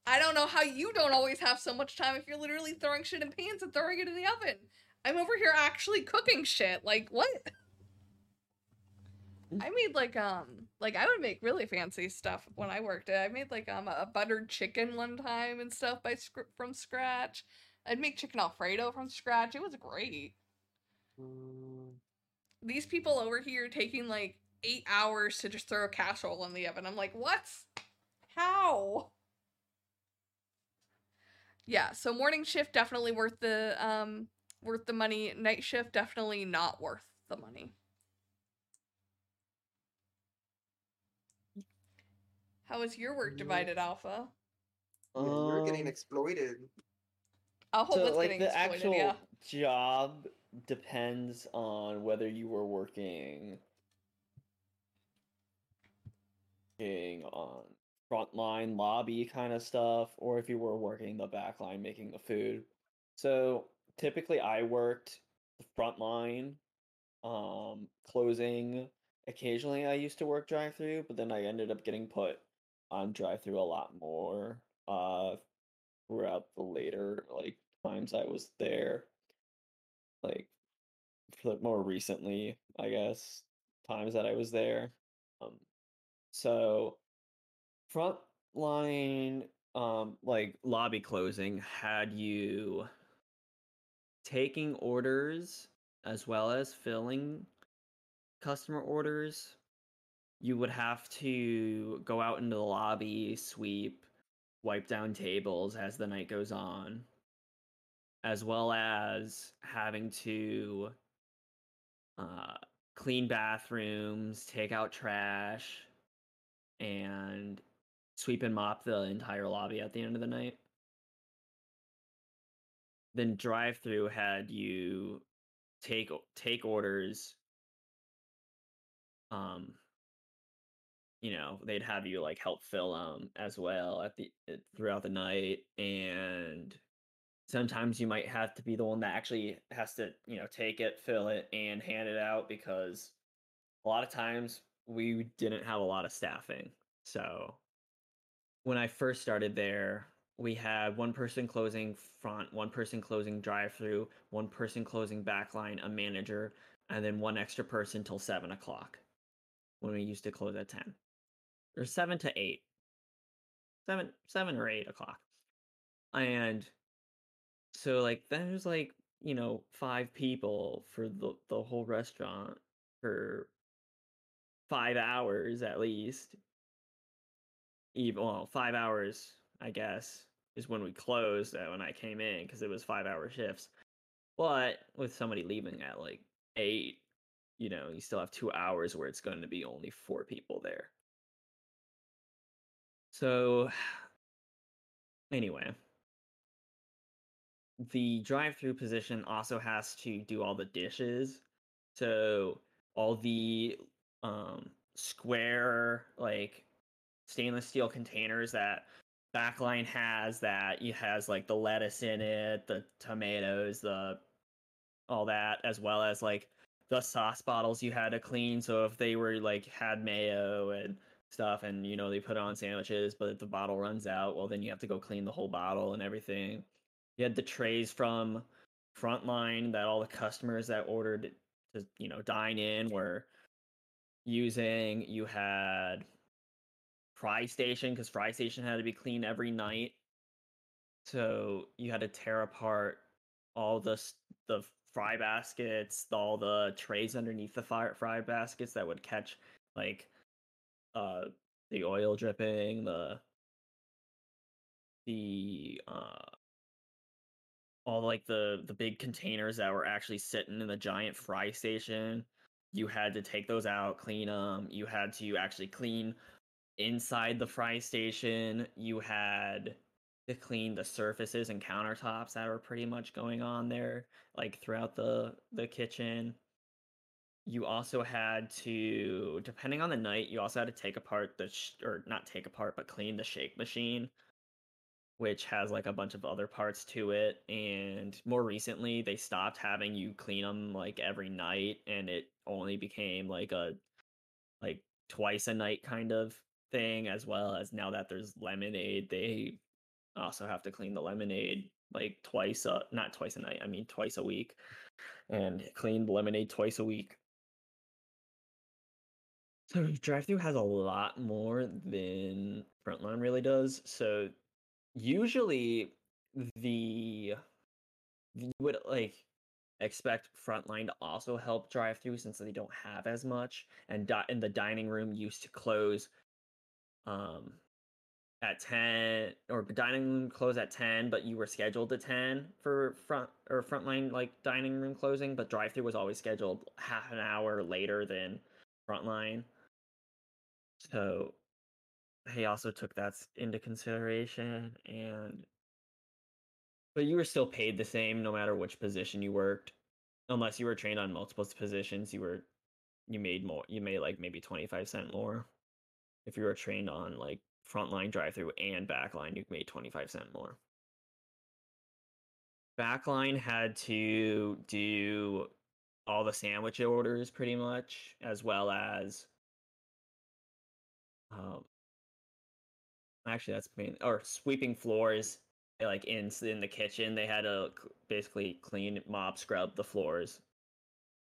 I don't know how you don't always have so much time if you're literally throwing shit in pans and throwing it in the oven. I'm over here actually cooking shit. Like what? I made like um like I would make really fancy stuff when I worked it. I made like um a buttered chicken one time and stuff by sc- from scratch. I'd make chicken alfredo from scratch. It was great. These people over here taking like eight hours to just throw a casserole in the oven. I'm like, what? How? Yeah, so morning shift definitely worth the um worth the money. Night shift definitely not worth the money. How is your work divided, Alpha? yeah, you're getting Um, exploited. I hope so it's like getting the exploited, actual yeah. job depends on whether you were working working on frontline lobby kind of stuff or if you were working the back line making the food. So typically I worked the front line, um, closing. Occasionally I used to work drive through, but then I ended up getting put on drive through a lot more uh throughout the later like times I was there. Like more recently, I guess, times that I was there. Um so front line um like lobby closing had you taking orders as well as filling customer orders? You would have to go out into the lobby sweep wipe down tables as the night goes on as well as having to uh, clean bathrooms take out trash and sweep and mop the entire lobby at the end of the night. Then drive through had you take take orders. Um, you know, they'd have you like help fill them as well at the uh, throughout the night, and sometimes you might have to be the one that actually has to you know take it, fill it, and hand it out because a lot of times we didn't have a lot of staffing. So when I first started there, we had one person closing front, one person closing drive through, one person closing backline, a manager, and then one extra person till seven o'clock when we used to close at 10 or seven to eight, seven, seven or eight o'clock. And so like then there's like, you know, five people for the, the whole restaurant for five hours at least. Even well, five hours, I guess, is when we closed uh, when I came in because it was five hour shifts. But with somebody leaving at like eight, you know, you still have two hours where it's going to be only four people there. So, [sighs] anyway, the drive-through position also has to do all the dishes. So all the um square like stainless steel containers that backline has that it has like the lettuce in it, the tomatoes, the all that as well as like the sauce bottles you had to clean. So if they were like had mayo and stuff and you know they put on sandwiches but if the bottle runs out well then you have to go clean the whole bottle and everything. You had the trays from frontline that all the customers that ordered to you know dine in were using. You had fry station because fry station had to be cleaned every night. So you had to tear apart all the the fry baskets all the trays underneath the fire fry baskets that would catch like uh the oil dripping the the uh all like the the big containers that were actually sitting in the giant fry station. You had to take those out clean them you had to actually clean inside the fry station you had to clean the surfaces and countertops that were pretty much going on there like throughout the the kitchen. You also had to depending on the night you also had to take apart the sh- or not take apart but clean the shake machine which has like a bunch of other parts to it. And more recently they stopped having you clean them like every night and it only became like a like twice a night kind of thing as well as now that there's lemonade they also have to clean the lemonade like twice a not twice a night i mean twice a week and clean the lemonade twice a week. So drive through has a lot more than frontline really does so usually the you would like expect frontline to also help drive through since they don't have as much and di- and the dining room used to close um at 10 or dining room close at 10 but you were scheduled to 10 for front or frontline like dining room closing but drive through was always scheduled half an hour later than frontline. So he also took that into consideration and but you were still paid the same no matter which position you worked. Unless you were trained on multiple positions you were you made more you made like maybe 25 cent more if you were trained on like frontline drive through and backline you made 25 cent more. Backline had to do all the sandwich orders pretty much as well as um, actually that's main or sweeping floors like in in the kitchen they had to basically clean mop scrub the floors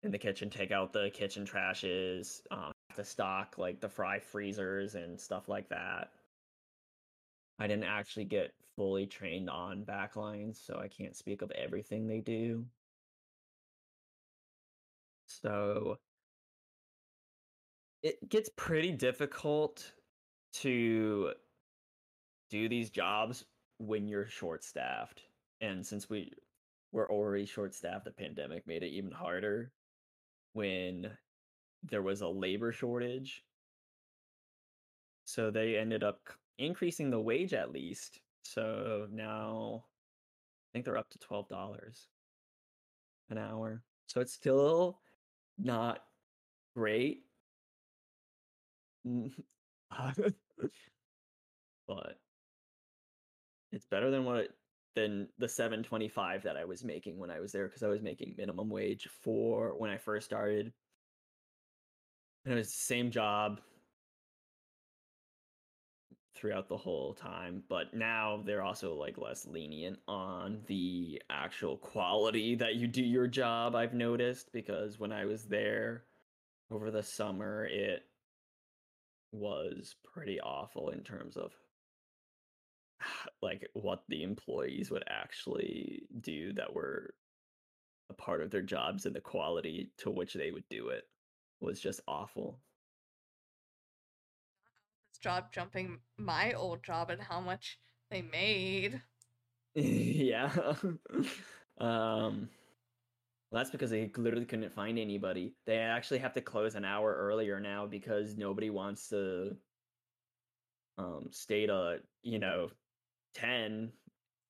in the kitchen take out the kitchen trashes um, to stock like the fry freezers and stuff like that i didn't actually get fully trained on backlines so i can't speak of everything they do so it gets pretty difficult to do these jobs when you're short staffed. And since we were already short staffed, the pandemic made it even harder when there was a labor shortage. So they ended up increasing the wage at least. So now I think they're up to $12 an hour. So it's still not great. Mm-hmm. [laughs] but it's better than what it, than the 725 that I was making when I was there because I was making minimum wage for when I first started. And it was the same job throughout the whole time, but now they're also like less lenient on the actual quality that you do your job, I've noticed because when I was there over the summer it was pretty awful in terms of [sighs] like what the employees would actually do that were a part of their jobs and the quality to which they would do it. Was just awful. This job jumping my old job and how much they made. [laughs] yeah. [laughs] um well, that's because they literally couldn't find anybody. They actually have to close an hour earlier now because nobody wants to um stay to, you know, 10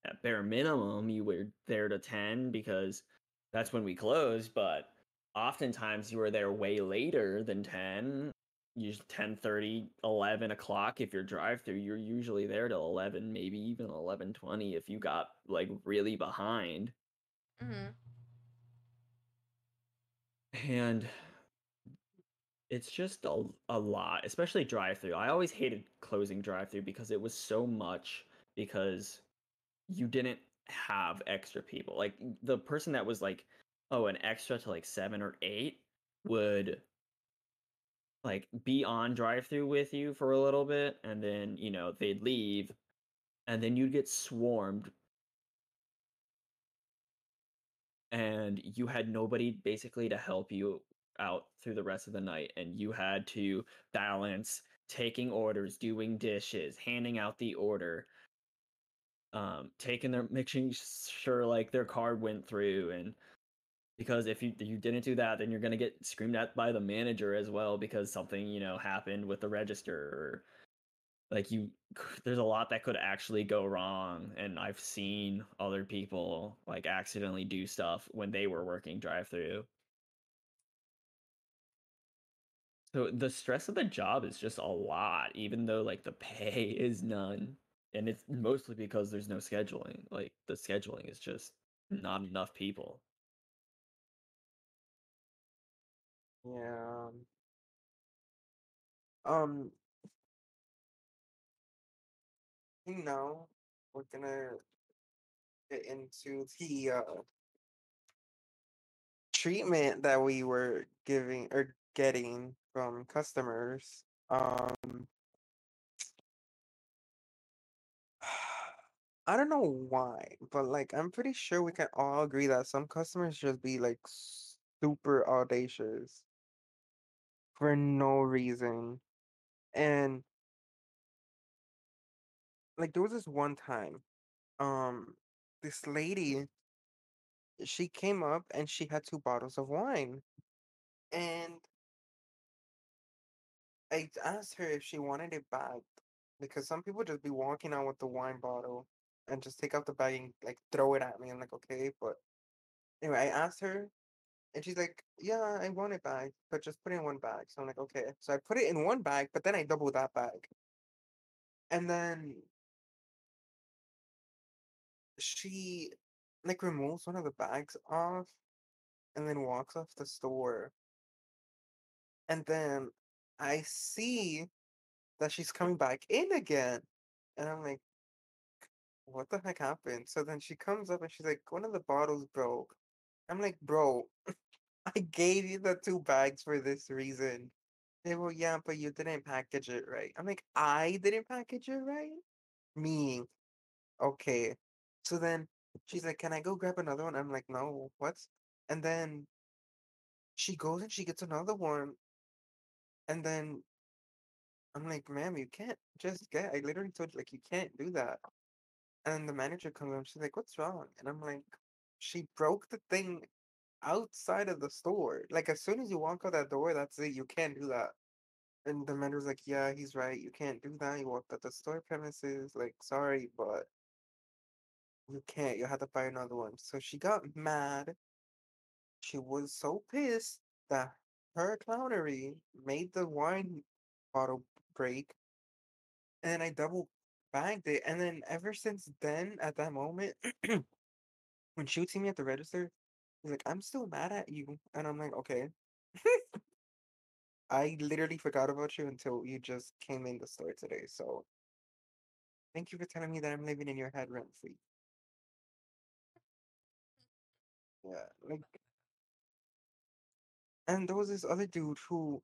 at bare minimum you were there to 10 because that's when we close, but oftentimes you are there way later than 10 usually 10 30 11 o'clock if you're drive through you're usually there till 11 maybe even 11 20 if you got like really behind. Hmm and it's just a, a lot especially drive through i always hated closing drive through because it was so much because you didn't have extra people. Like the person that was like oh an extra to like seven or eight would like be on drive through with you for a little bit and then you know they'd leave and then you'd get swarmed and you had nobody basically to help you out through the rest of the night and you had to balance taking orders doing dishes handing out the order um taking their making sure like their card went through and because if you you didn't do that then you're going to get screamed at by the manager as well because something you know happened with the register. Or like you there's a lot that could actually go wrong and i've seen other people like accidentally do stuff when they were working drive through so the stress of the job is just a lot even though like the pay [laughs] is none and it's mostly because there's no scheduling like the scheduling is just not enough people Yeah. Um, you know, we're gonna get into the uh treatment that we were giving or getting from customers. Um, [sighs] I don't know why, but like I'm pretty sure we can all agree that some customers just be like super audacious for no reason. And like there was this one time, um, this lady, she came up and she had two bottles of wine. And I asked her if she wanted it back because some people just be walking out with the wine bottle and just take out the bag and like throw it at me. I'm like, okay, but anyway, I asked her and she's like, yeah, I want it back, but just put it in one bag. So I'm like, okay. So I put it in one bag, but then I double that bag. And then she like removes one of the bags off and then walks off the store. And then I see that she's coming back in again. And I'm like, what the heck happened? So then she comes up and she's like, one of the bottles broke. I'm like, bro, [laughs] I gave you the two bags for this reason. They were, yeah, but you didn't package it right. I'm like, I didn't package it right? Me. Okay. So then she's like, can I go grab another one? I'm like, no, what? And then she goes and she gets another one. And then I'm like, ma'am, you can't just get, I literally told you, like, you can't do that. And the manager comes up, she's like, what's wrong? And I'm like, she broke the thing outside of the store. Like, as soon as you walk out that door, that's it. You can't do that. And the manager's like, yeah, he's right. You can't do that. You walked out the store premises. Like, sorry, but you can't. You have to buy another one. So she got mad. She was so pissed that her clownery made the wine bottle break. And I double bagged it. And then ever since then, at that moment, [clears throat] when she would see me at the register, she's like, I'm still mad at you. And I'm like, okay. I literally forgot about you until you just came in the store today. So thank you for telling me that I'm living in your head rent free. Yeah, like, and there was this other dude who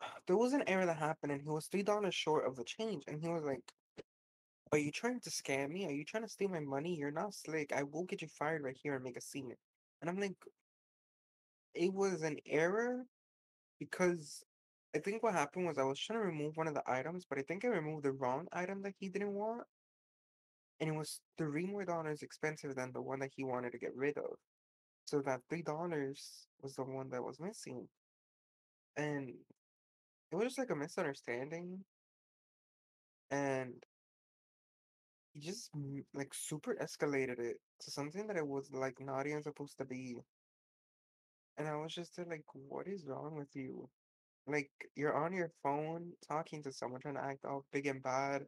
[sighs] there was an error that happened, and he was three dollars short of the change, and he was like, "Are you trying to scam me? Are you trying to steal my money? You're not slick. I will get you fired right here and make a scene." And I'm like, "It was an error, because I think what happened was I was trying to remove one of the items, but I think I removed the wrong item that he didn't want. And it was three more dollars expensive than the one that he wanted to get rid of. So that three dollars was the one that was missing. And it was just like a misunderstanding. And he just like super escalated it to something that it was like not even supposed to be. And I was just there like, what is wrong with you? Like you're on your phone talking to someone trying to act all big and bad,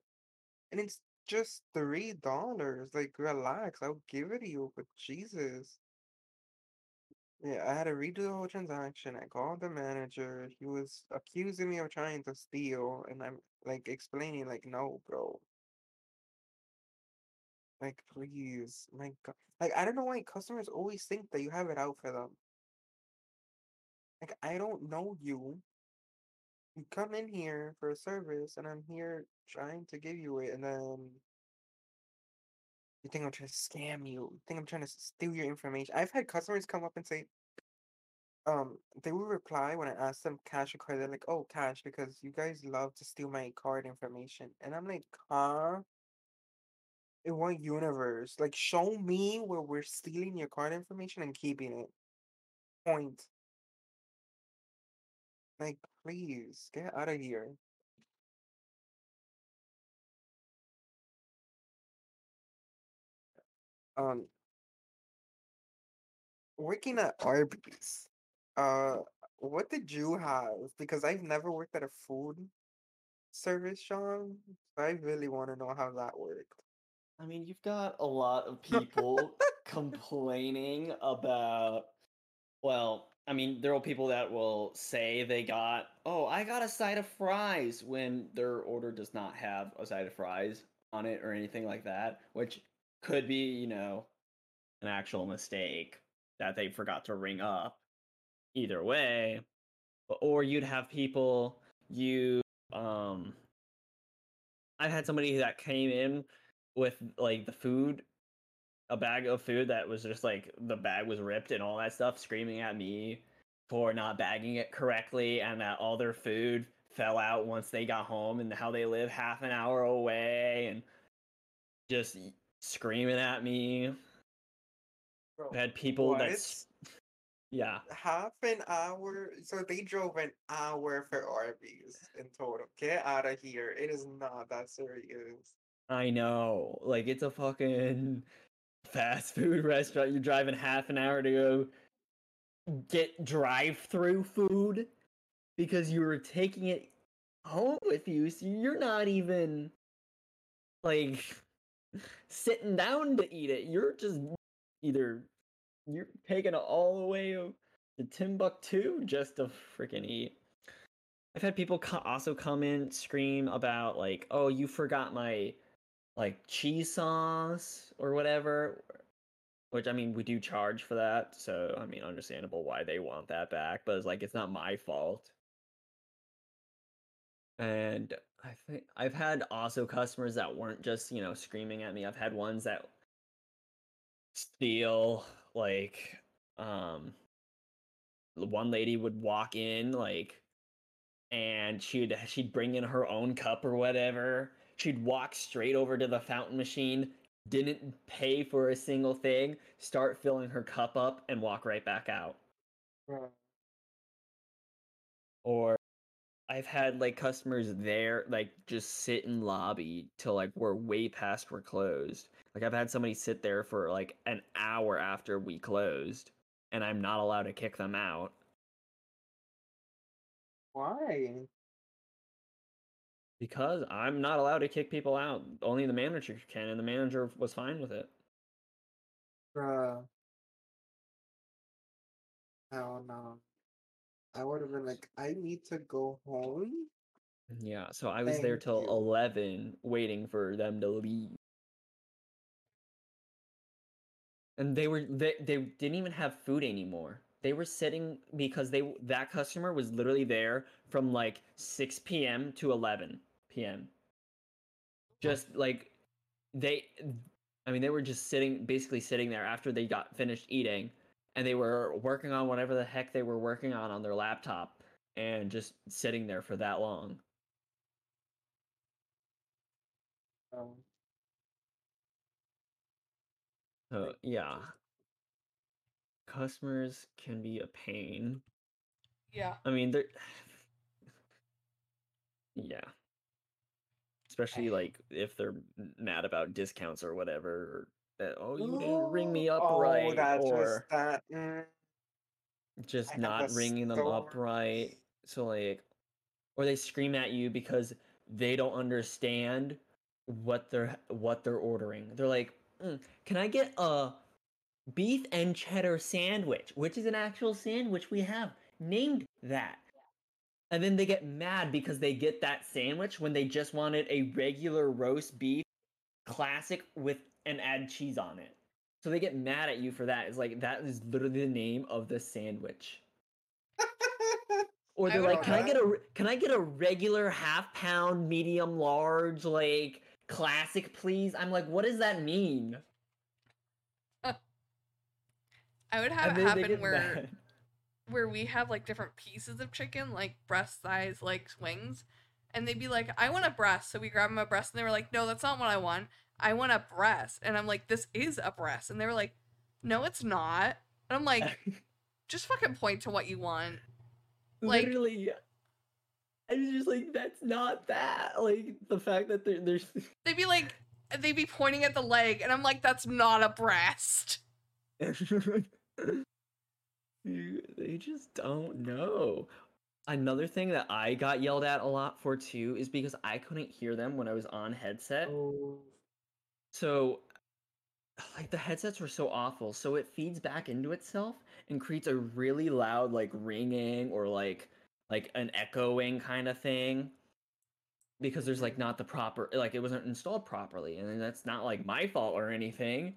and it's just three dollars. Like relax, I'll give it to you, but Jesus. Yeah, I had to redo the whole transaction. I called the manager. He was accusing me of trying to steal, and I'm like explaining like, no, bro. Like, please, my God. Like, I don't know why customers always think that you have it out for them. Like, I don't know you. You come in here for a service, and I'm here trying to give you it, and then you think I'm trying to scam you. You think I'm trying to steal your information. I've had customers come up and say, um, they will reply when I ask them cash or card. They're like, "Oh, cash," because you guys love to steal my card information, and I'm like, "Huh? In what universe? Like, show me where we're stealing your card information and keeping it. Point. Like, please get out of here." Um, working at Arby's. Uh, what did you have? Because I've never worked at a food service, Sean. I really want to know how that worked. I mean, you've got a lot of people [laughs] complaining about. Well, I mean, there are people that will say they got, oh, I got a side of fries when their order does not have a side of fries on it or anything like that, which could be, you know, an actual mistake that they forgot to ring up. Either way, or you'd have people you um I've had somebody that came in with like the food a bag of food that was just like the bag was ripped and all that stuff screaming at me for not bagging it correctly and that all their food fell out once they got home and how they live half an hour away and just screaming at me. Bro, had people what? that's yeah. half an hour. So they drove an hour for Arby's in total. Get out of here. It is not that serious. I know. Like it's a fucking [laughs] fast food [laughs] restaurant. You're driving half an hour to go get drive-through food because you were taking it home with you. So you're not even like [laughs] sitting down to eat it. You're just either you're taking it all the way to Timbuktu just to freaking eat. I've had people co- also come in scream about like, "Oh, you forgot my like cheese sauce or whatever." Which I mean, we do charge for that, so I mean, understandable why they want that back, but it's like it's not my fault. And I think I've had also customers that weren't just, you know, screaming at me. I've had ones that steal like um one lady would walk in like and she'd she'd bring in her own cup or whatever she'd walk straight over to the fountain machine didn't pay for a single thing start filling her cup up and walk right back out Bruh. or i've had like customers there like just sit in lobby till like we're way past we're closed like i've had somebody sit there for like an hour after we closed and i'm not allowed to kick them out Why? Because i'm not allowed to kick people out only the manager can and the manager was fine with it Bruh. Hell no. I would have been like, I need to go home. yeah so i was there till you. 11 waiting for them to leave and they were they, they didn't even have food anymore they were sitting because they that customer was literally there from like 6 p.m to 11 p.m just like they i mean they were just sitting basically sitting there after they got finished eating and they were working on whatever the heck they were working on on their laptop and just sitting there for that long. Um, So yeah, customers can be a pain. Yeah. I mean, they're [sighs] yeah, especially like if they're mad about discounts or whatever, or oh you didn't ring me up oh, right, just or that. mm, just not ringing them up right. So like, or they scream at you because they don't understand what they're what they're ordering. They're like, "Mm, "Can I get a beef and cheddar sandwich?" Which is an actual sandwich we have named that. And then they get mad because they get that sandwich when they just wanted a regular roast beef classic with and add cheese on it. So they get mad at you for that. It's like that is literally the name of the sandwich. [laughs] Or they're like, "Can I get a can I get a regular half pound, medium large, like classic, please?" I'm like, "What does that mean?" [laughs] I would have it happen where mad. Where we have like different pieces of chicken, like breast size, like wings, and they'd be like, "I want a breast," so we grab them a breast, and they were like, "No, that's not what I want. I want a breast," and I'm like, "This is a breast," and they were like, "No, it's not," and I'm like, [laughs] "Just fucking point to what you want." like- Literally, I was just like, "That's not that." Like the fact that there, there's [laughs] They'd be like, they'd be pointing at the leg, and I'm like, "That's not a breast." [laughs] You- they just don't know. Another thing that I got yelled at a lot for too is because I couldn't hear them when I was on headset. oh, So, like the headsets were so awful, so it feeds back into itself and creates a really loud like ringing or like like an echoing kind of thing because there's like not the proper like it wasn't installed properly and that's not like my fault or anything.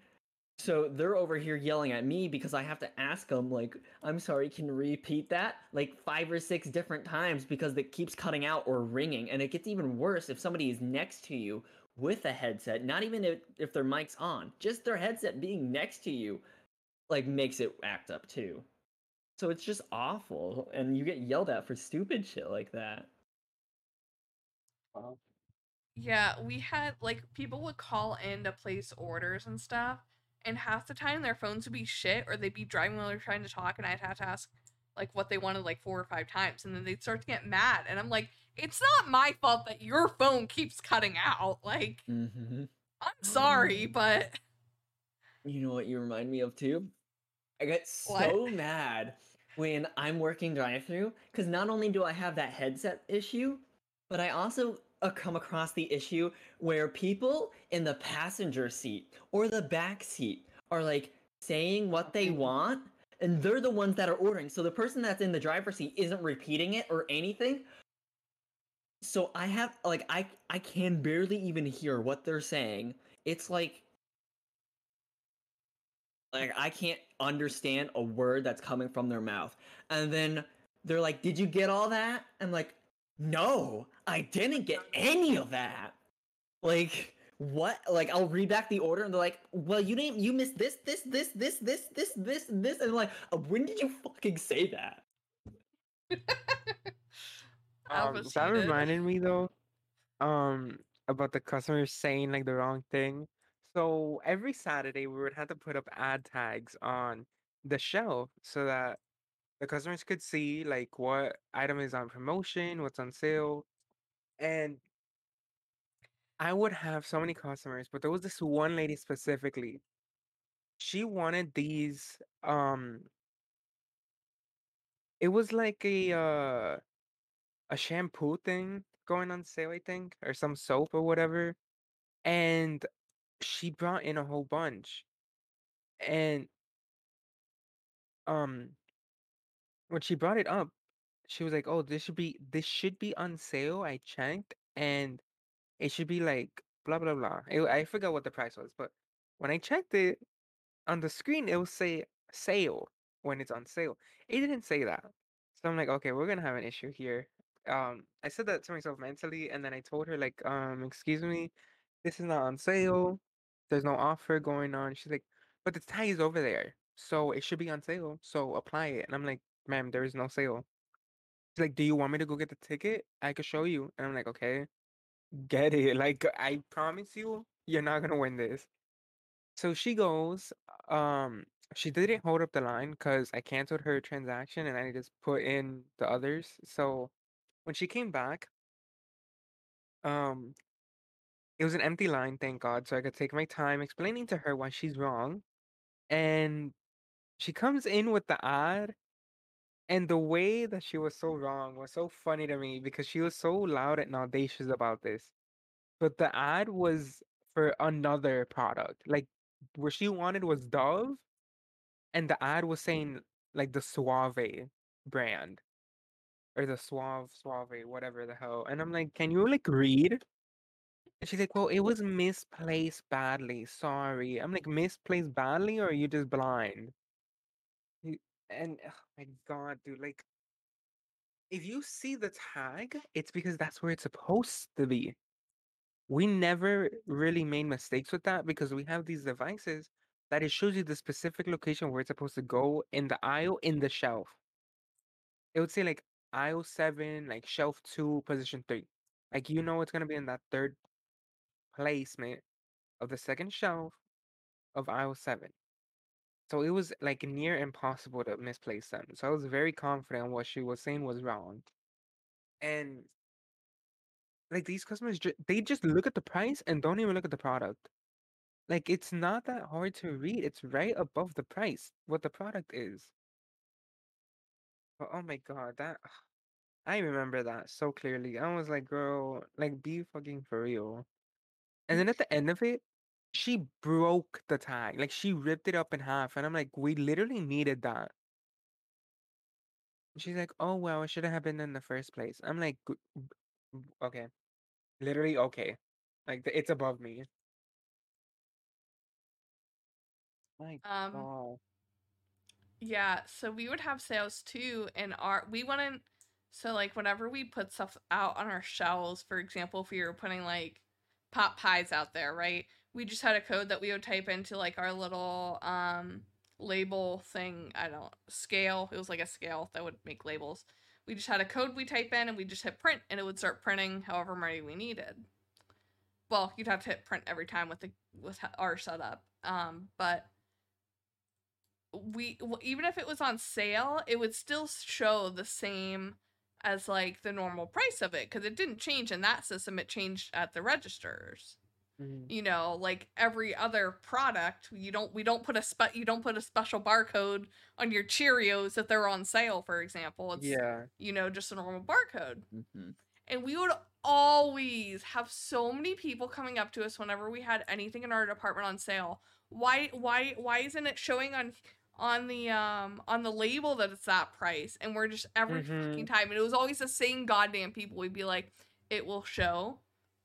So they're over here yelling at me because I have to ask them like I'm sorry, can you repeat that like five or six different times because it keeps cutting out or ringing and it gets even worse if somebody is next to you with a headset, not even if, if their mic's on, just their headset being next to you, like makes it act up too. So it's just awful, and you get yelled at for stupid shit like that. wow. Yeah, we had like people would call in to place orders and stuff, and half the time their phones would be shit, or they'd be driving while they're trying to talk, and I'd have to ask like what they wanted like four or five times, and then they'd start to get mad, and I'm like, it's not my fault that your phone keeps cutting out. Like, Mm-hmm. I'm sorry, but You know what you remind me of too? I get What? so mad when I'm working drive-through because not only do I have that headset issue, but I also uh, come across the issue where people in the passenger seat or the back seat are like saying what they want and they're the ones that are ordering. So the person that's in the driver's seat isn't repeating it or anything. So I have like I I can barely even hear what they're saying. It's like like I can't understand a word that's coming from their mouth. And then they're like, "Did you get all that?" I'm like, "No, I didn't get any of that." Like what? Like I'll read back the order and they're like, "Well, you didn't. You missed this, this, this, this, this, this, this, and this." And I'm like, uh, "When did you fucking say that?" [laughs] Um, that reminded me though, um, about the customers saying like the wrong thing. So every Saturday we would have to put up ad tags on the shelf so that the customers could see like what item is on promotion, what's on sale, and I would have so many customers, but there was this one lady specifically. She wanted these, um, it was like a uh a shampoo thing going on sale, I think, or some soap or whatever. And she brought in a whole bunch. And um when she brought it up, she was like, "Oh, this should be this should be on sale." I checked and it should be like blah blah blah. It, I forgot what the price was, but when I checked it on the screen, it will say sale when it's on sale. It didn't say that. So I'm like, okay, we're gonna have an issue here. Um, I said that to myself mentally, and then I told her like, um, excuse me, this is not on sale. There's no offer going on. She's like, but the tag is over there, so it should be on sale. So apply it. And I'm like, ma'am, there is no sale. She's like, "Do you want me to go get the ticket? I could show you." And I'm like, "Okay, get it. Like, I promise you, you're not gonna win this." So she goes, um, she didn't hold up the line because I canceled her transaction and I just put in the others. So when she came back, um, it was an empty line, thank God, so I could take my time explaining to her why she's wrong. And she comes in with the ad, and the way that she was so wrong was so funny to me because she was so loud and audacious about this. But the ad was for another product. Like what she wanted was Dove, and the ad was mm. saying like the Suave brand or the Suave Suave whatever the hell. And I'm like, can you like read? And she's like, well, it was misplaced badly. Sorry. I'm like, misplaced badly, or are you just blind? And oh my god, dude, like if you see the tag, it's because that's where it's supposed to be. We never really made mistakes with that because we have these devices that it shows you the specific location where it's supposed to go in the aisle in the shelf. It would say like aisle seven, like shelf two, position three. Like you know it's gonna be in that third placement of the second shelf of aisle seven. So it was like near impossible to misplace them. So I was very confident what she was saying was wrong. And like these customers, they just look at the price and don't even look at the product. Like it's not that hard to read. It's right above the price what the product is. But oh my god, that I remember that so clearly. I was like, girl, like be fucking for real. And then at the end of it, she broke the tag. Like she ripped it up in half. And I'm like, we literally needed that. She's like, oh well, it shouldn't have been in the first place. I'm like, "G- b- b- okay, literally okay. Like th- it's above me. My Um, god. Yeah, so we would have sales too, and our we wouldn't. So like whenever we put stuff out on our shelves, for example, if we were putting like pot pies out there, right? We just had a code that we would type into like our little um label thing. I don't scale. It was like a scale that would make labels. We just had a code we type in, and we just hit print, and it would start printing however many we needed. Well, you'd have to hit print every time with the with our setup. Um, but we even if it was on sale, it would still show the same as like the normal price of it because it didn't change in that system. It changed at the registers. Mhm. You know, like every other product, you don't we don't put a spe- you don't put a special barcode on your Cheerios if they're on sale, for example. It's Yeah. you know just a normal barcode. hmm And we would always have so many people coming up to us whenever we had anything in our department on sale. Why why why isn't it showing on on the um on the label that it's that price? And we're just every fucking time. And it was always the same goddamn people. We'd be like, it will show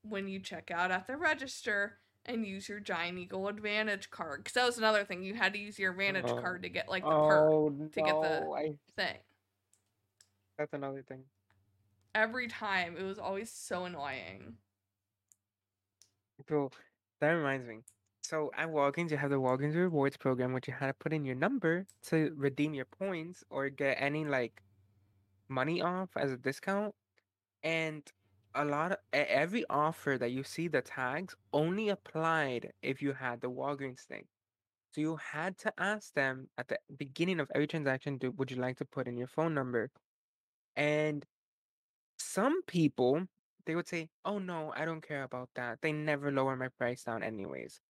when you check out at the register and use your Giant Eagle Advantage card. Because that was another thing. You had to use your Advantage Oh. card to get like the oh, perk oh to get the- I thing. that's another thing. Every time. It was always so annoying. Bro, that reminds me. So at Walgreens, you have the Walgreens Rewards program, which you had to put in your number to redeem your points or get any like money off as a discount. And a lot of every offer that you see the tags only applied if you had the Walgreens thing. So you had to ask them at the beginning of every transaction, would you like to put in your phone number? And some people, they would say, oh no, I don't care about that. They never lower my price down anyways.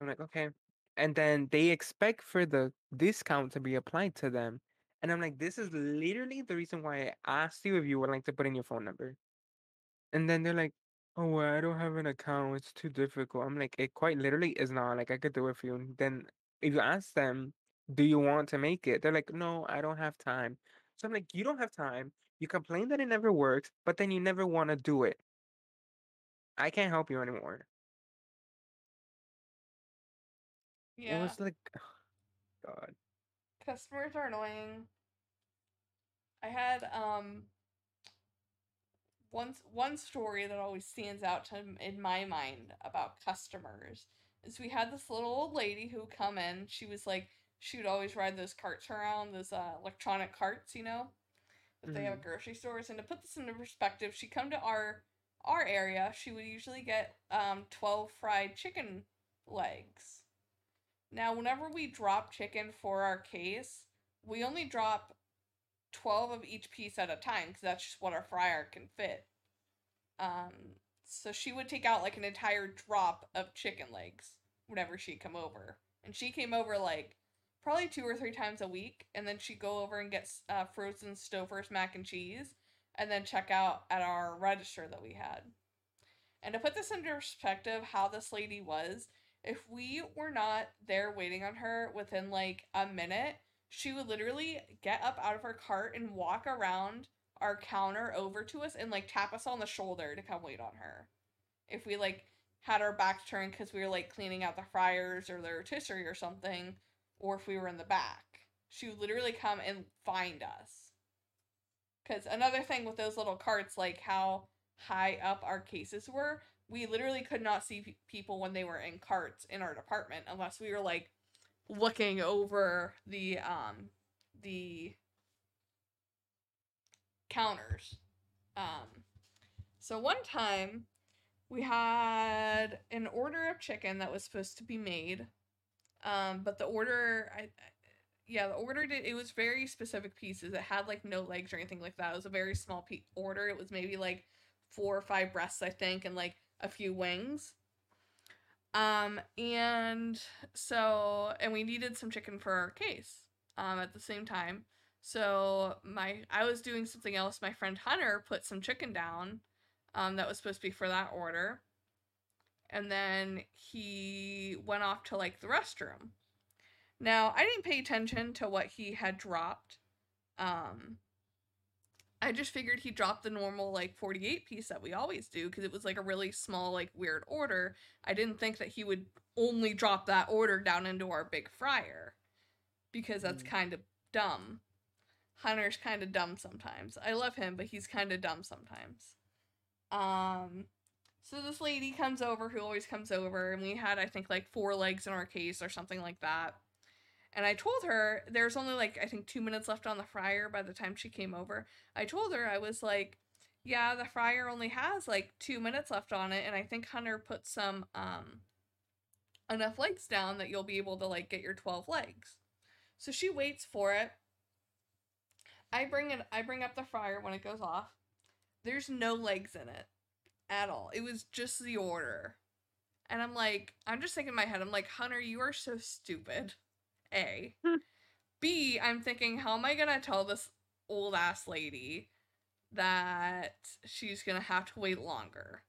I'm like, okay. And then they expect for the discount to be applied to them. And I'm like, this is literally the reason why I asked you if you would like to put in your phone number. And then they're like, oh, well, I don't have an account. It's too difficult. I'm like, it quite literally is not. Like, I could do it for you. And then if you ask them, do you want to make it? They're like, no, I don't have time. So I'm like, you don't have time. You complain that it never works, but then you never want to do it. I can't help you anymore. Yeah. It was like, [sighs] God. customers are annoying. I had um one one story that always stands out to in my mind about customers is we had this little old lady who come in. She was like she would always ride those carts around, those uh, electronic carts, you know. that they have grocery stores. And to put this into perspective, she come to our our area, she would usually get um, 12 fried chicken legs. Now, whenever we drop chicken for our case, we only drop 12 of each piece at a time because that's just what our fryer can fit. Um, so she would take out like an entire drop of chicken legs whenever she'd come over. And she came over like probably two or three times a week, and then she'd go over and get uh, frozen Stouffer's mac and cheese, and then check out at our register that we had. And to put this into perspective, how this lady was, if we were not there waiting on her within like a minute, she would literally get up out of her cart and walk around our counter over to us and like tap us on the shoulder to come wait on her. If we like had our back turned because we were like cleaning out the fryers or the rotisserie or something, or if we were in the back, she would literally come and find us. Because another thing with those little carts, like how high up our cases were, we literally could not see pe- people when they were in carts in our department unless we were like looking over the um the counters. Um so one time we had an order of chicken that was supposed to be made. Um but the order I yeah, the order did it was very specific pieces. It had like no legs or anything like that. It was a very small pe- order. It was maybe like four or five breasts, I think, and like a few wings. Um, and so, and we needed some chicken for our case um, at the same time. So my, I was doing something else. My friend Hunter put some chicken down, um, that was supposed to be for that order, and then he went off to like the restroom. Now I didn't pay attention to what he had dropped. Um, I just figured he dropped the normal like 48 piece that we always do because it was like a really small like weird order. I didn't think that he would only drop that order down into our big fryer because that's Mm. kind of dumb. Hunter's kind of dumb sometimes. I love him, but he's kind of dumb sometimes. Um so this lady comes over who always comes over and we had I think like four legs in our case or something like that. And I told her there's only like I think 2 minutes left on the fryer by the time she came over. I told her I was like, yeah, the fryer only has like 2 minutes left on it and I think Hunter put some um enough legs down that you'll be able to like get your 12 legs. So she waits for it. I bring it I bring up the fryer when it goes off. There's no legs in it at all. It was just the order. And I'm like, I'm just thinking in my head, I'm like, Hunter, you are so stupid. A. Hmm. B, I'm thinking, how am I gonna tell this old ass lady that she's gonna have to wait longer?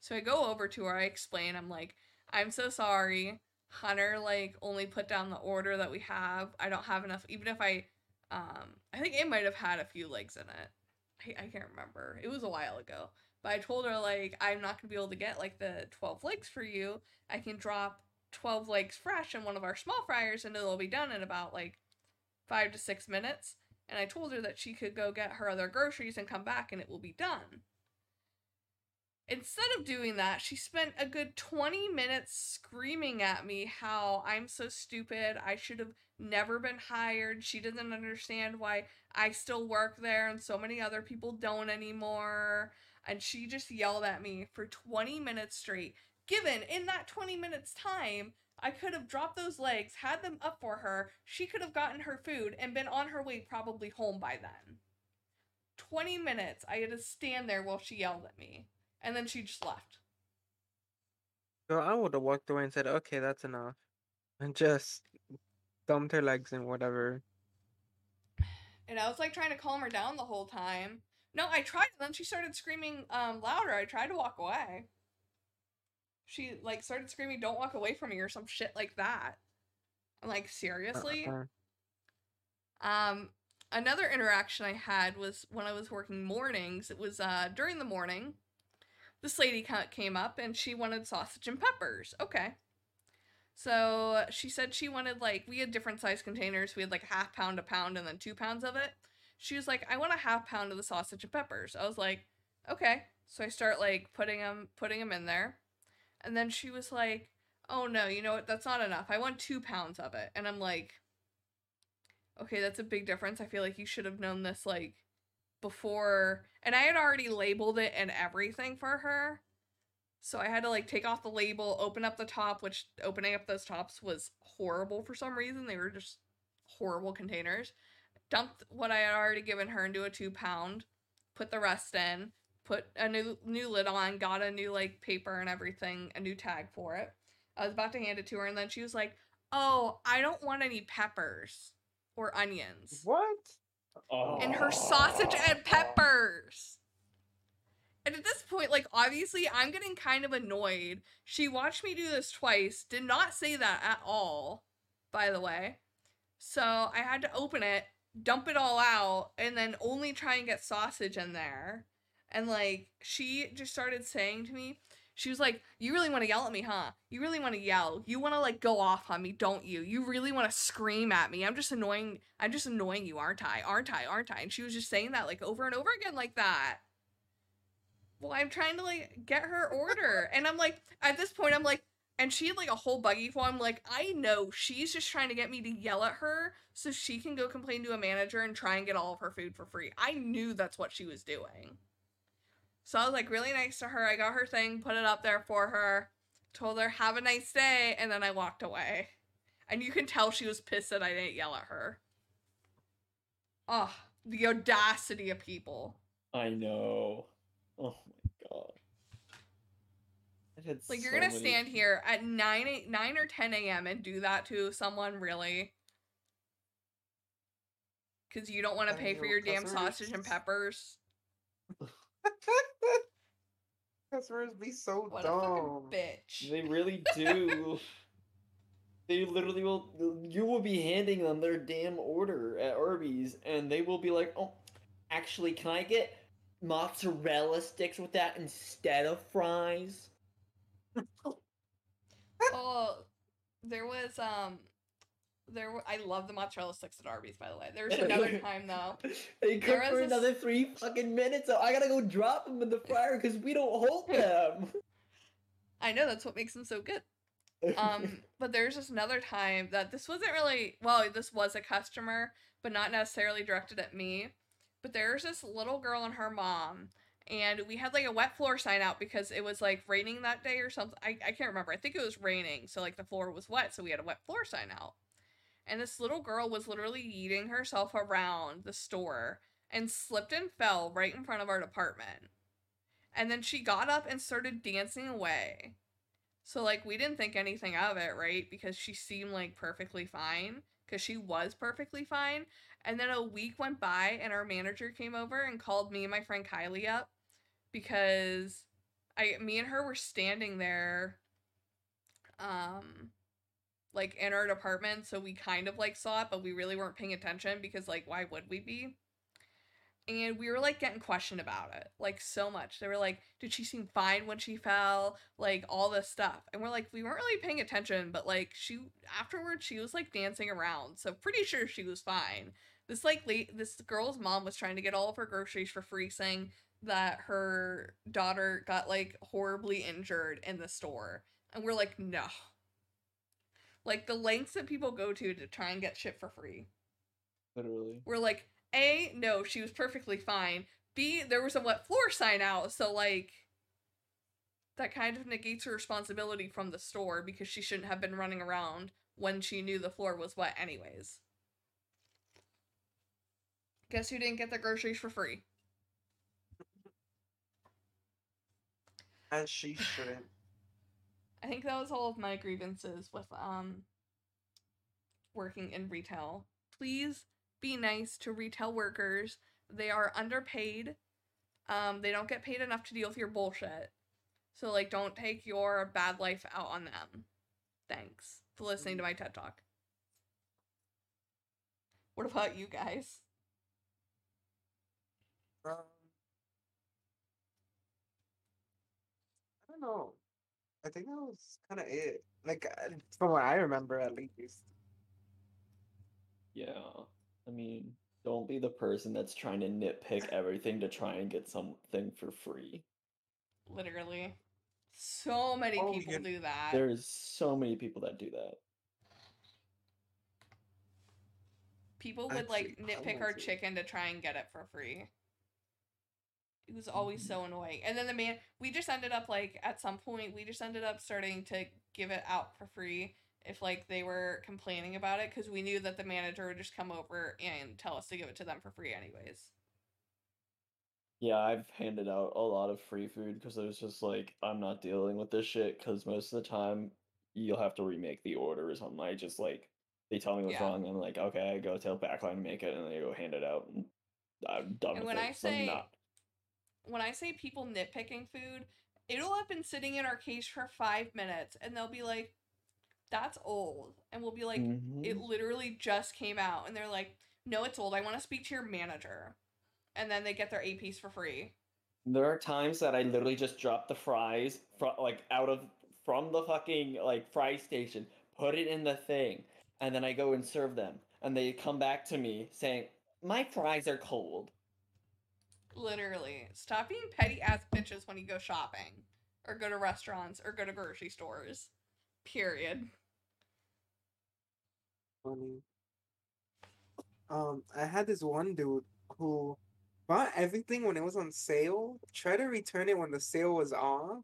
So I go over to her, I explain, I'm like, I'm so sorry. Hunter like only put down the order that we have. I don't have enough even if I um I think it might have had a few legs in it. I, I can't remember. It was a while ago. But I told her like I'm not gonna be able to get like the 12 legs for you. I can drop 12 legs fresh in one of our small fryers and it'll be done in about like five to six minutes. And I told her that she could go get her other groceries and come back and it will be done. Instead of doing that, she spent a good 20 minutes screaming at me how I'm so stupid. I should have never been hired. She doesn't understand why I still work there and so many other people don't anymore. And she just yelled at me for 20 minutes straight. Given in that 20 minutes time, I could have dropped those legs, had them up for her, she could have gotten her food and been on her way probably home by then. 20 minutes, I had to stand there while she yelled at me. And then she just left. So I would have walked away and said, "Okay, that's enough," and just dumped her legs and whatever. And I was like trying to calm her down the whole time. No, I tried, and then she started screaming um, louder. I tried to walk away. She like started screaming, "Don't walk away from me" or some shit like that. I'm like, seriously? Uh-uh. Um, another interaction I had was when I was working mornings. It was uh during the morning. This lady ca- came up and she wanted sausage and peppers. Okay. So she said she wanted like we had different size containers. We had like a half pound, a pound, and then two pounds of it. She was like, I want a half pound of the sausage and peppers. I was like, okay. So I start like putting them putting them in there, and then she was like, oh no, you know what? That's not enough. I want two pounds of it. And I'm like, okay, that's a big difference. I feel like you should have known this like before and I had already labeled it and everything for her. So I had to like take off the label, open up the top, which opening up those tops was horrible for some reason. They were just horrible containers. Dumped what I had already given her into a two pound, put the rest in, put a new new lid on, got a new like paper and everything, a new tag for it. I was about to hand it to her, and then she was like, "Oh, I don't want any peppers or onions." What? Oh. And her sausage and peppers. And at this point, like obviously, I'm getting kind of annoyed. She watched me do this twice. Did not say that at all, by the way. So I had to open it, dump it all out, and then only try and get sausage in there. And like she just started saying to me, she was like, You really want to yell at me, huh? You really want to yell. You want to like go off on me, don't you? You really want to scream at me. I'm just annoying. I'm just annoying you, aren't I? Aren't I? Aren't I? And she was just saying that like over and over again, like that. Well, I'm trying to like get her order. [laughs] And I'm like, at this point, I'm like, and she had like a whole buggy full. I'm like, I know she's just trying to get me to yell at her so she can go complain to a manager and try and get all of her food for free. I knew that's what she was doing. So I was like really nice to her. I got her thing, put it up there for her, told her, have a nice day, and then I walked away. And you can tell she was pissed that I didn't yell at her. Oh, the audacity of people. I know. Oh my god. Like you're gonna many- stand here at 9, 8, 9 or 10 a.m. and do that to someone, really? Because you don't want to pay for your damn sausage and peppers. [laughs] [laughs] Customers be so What dumb. fucking bitch. They really [laughs] do. they literally will. You will be handing them their damn order at Arby's, and they will be like, "Oh, actually, can I get mozzarella sticks with that instead of fries?" [laughs] oh, there was um, there I love the mozzarella sticks at Arby's. By the way, there was [laughs] another time though. [laughs] They cook for another three fucking minutes, so I gotta go drop them in the [laughs] fryer because we don't hold them. I know that's what makes them so good. Um, but there's just another time that this wasn't really well, this was a customer, but not necessarily directed at me. But there's this little girl and her mom, and we had like a wet floor sign out because it was like raining that day or something. I, I can't remember. I think it was raining, so like the floor was wet, so we had a wet floor sign out. And this little girl was literally eating herself around the store and slipped and fell right in front of our department. And then she got up and started dancing away. So like we didn't think anything of it, right? Because she seemed like perfectly fine because she was perfectly fine. And then a week went by and our manager came over and called me and my friend Kylie up because I me and her were standing there um like in our department, so we kind of like saw it, but we really weren't paying attention because like why would we be? and we were like getting questioned about it like so much. They were like did she seem fine when she fell? Like all this stuff. And we're like we weren't really paying attention but like she afterwards she was like dancing around so pretty sure she was fine. This like late this girl's mom was trying to get all of her groceries for free saying that her daughter got like horribly injured in the store. And we're like no like the lengths that people go to to try and get shit for free Literally. we're like, A, no, she was perfectly fine. B, there was a wet floor sign out, so like that kind of negates her responsibility from the store because she shouldn't have been running around when she knew the floor was wet anyways. Guess who didn't get the groceries for free? As she shouldn't. I think that was all of my grievances with um working in retail. Please be nice to retail workers. They are underpaid. Um they don't get paid enough to deal with your bullshit. So like don't take your bad life out on them. Thanks for listening to my TED Talk. What about you guys? Um, I don't know. I think that was kind of it. Like uh, from what I remember, at least. Yeah. I mean, don't be the person that's trying to nitpick everything to try and get something for free. Literally. So many Oh, people you- do that. There's so many people that do that. People would like Actually, I nitpick our to. chicken to try and get it for free. It was always so annoying. And then the man, we just ended up like at some point, we just ended up starting to give it out for free if like they were complaining about it because we knew that the manager would just come over and tell us to give it to them for free anyways. Yeah, I've handed out a lot of free food because it was just like I'm not dealing with this shit because most of the time you'll have to remake the order or something. I just like they tell me what's Yeah. wrong, and I'm like, okay, I go tell backline to make it, and they go hand it out, and I'm done And with when it. I 'cause I'm say- not. When I say people nitpicking food, it'll have been sitting in our case for five minutes and they'll be like, that's old. And we'll be like, Mhm. it literally just came out. And they're like, no, it's old. I want to speak to your manager. And then they get their A piece for free. There are times that I literally just drop the fries from like out of from the fucking like fry station, put it in the thing, and then I go and serve them, and they come back to me saying, "My fries are cold." Literally. Stop being petty ass bitches when you go shopping or go to restaurants or go to grocery stores. Period. funny. Um, I had this one dude who bought everything when it was on sale, tried to return it when the sale was off,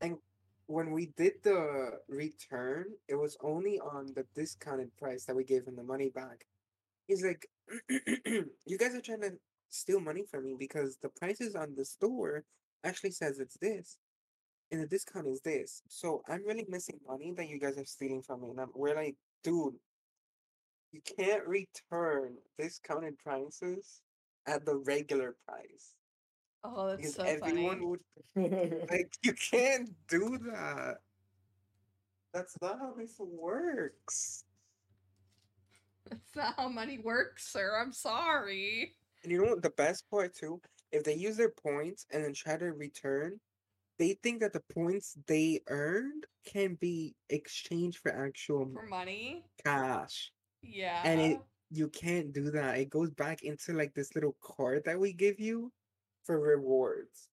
and when we did the return, it was only on the discounted price that we gave him the money back. He's like, [clears throat] "You guys are trying to steal money from me because the prices on the store actually says it's this." And the discount is this. So I'm really missing money that you guys are stealing from me. And I'm, we're like, dude, you can't return discounted prices at the regular price. Oh, that's Because so everyone funny. would [laughs] like you can't do that. That's not how this works. That's not how money works, sir. I'm sorry. And you know what the best part too? If they use their points and then try to return, they think that the points they earned can be exchanged for actual For money? cash. Yeah. And it- you can't do that. It goes back into like this little card that we give you for rewards.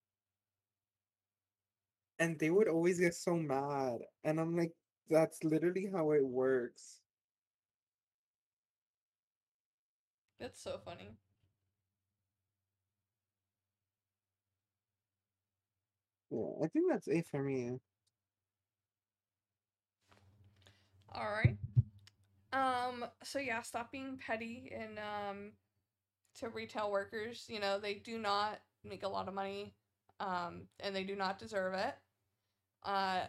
And they would always get so mad. And I'm like, that's literally how it works. That's so funny. Yeah, I think that's it for me. All right. Um. So yeah, stop being petty and um, to retail workers. You know they do not make a lot of money, um, and they do not deserve it. Uh,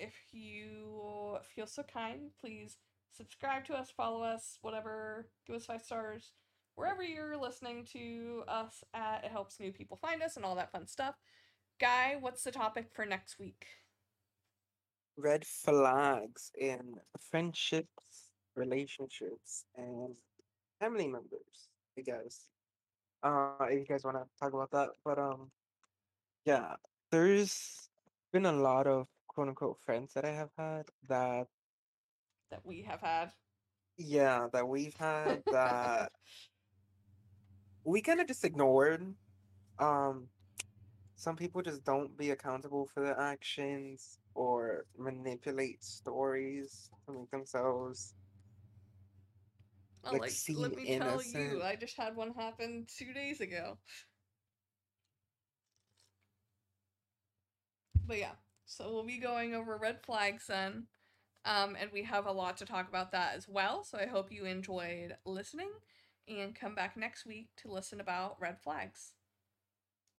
if you feel so kind, please subscribe to us, follow us, whatever. Give us five stars wherever you're listening to us at. It helps new people find us and all that fun stuff. Guy, what's the topic for next week? Red flags in friendships, relationships, and family members, I guess. Uh, if you guys want to talk about that. But um, yeah, there's been a lot of quote unquote friends that I have had that That we have had. yeah that we've had that [laughs] we kind of just ignored. Um, some people just don't be accountable for their actions or manipulate stories to make themselves. Well, like, like, seem let me tell innocent. you, I just had one happen two days ago. But yeah, so we'll be going over red flags then. Um, and we have a lot to talk about that as well. So I hope you enjoyed listening and come back next week to listen about red flags.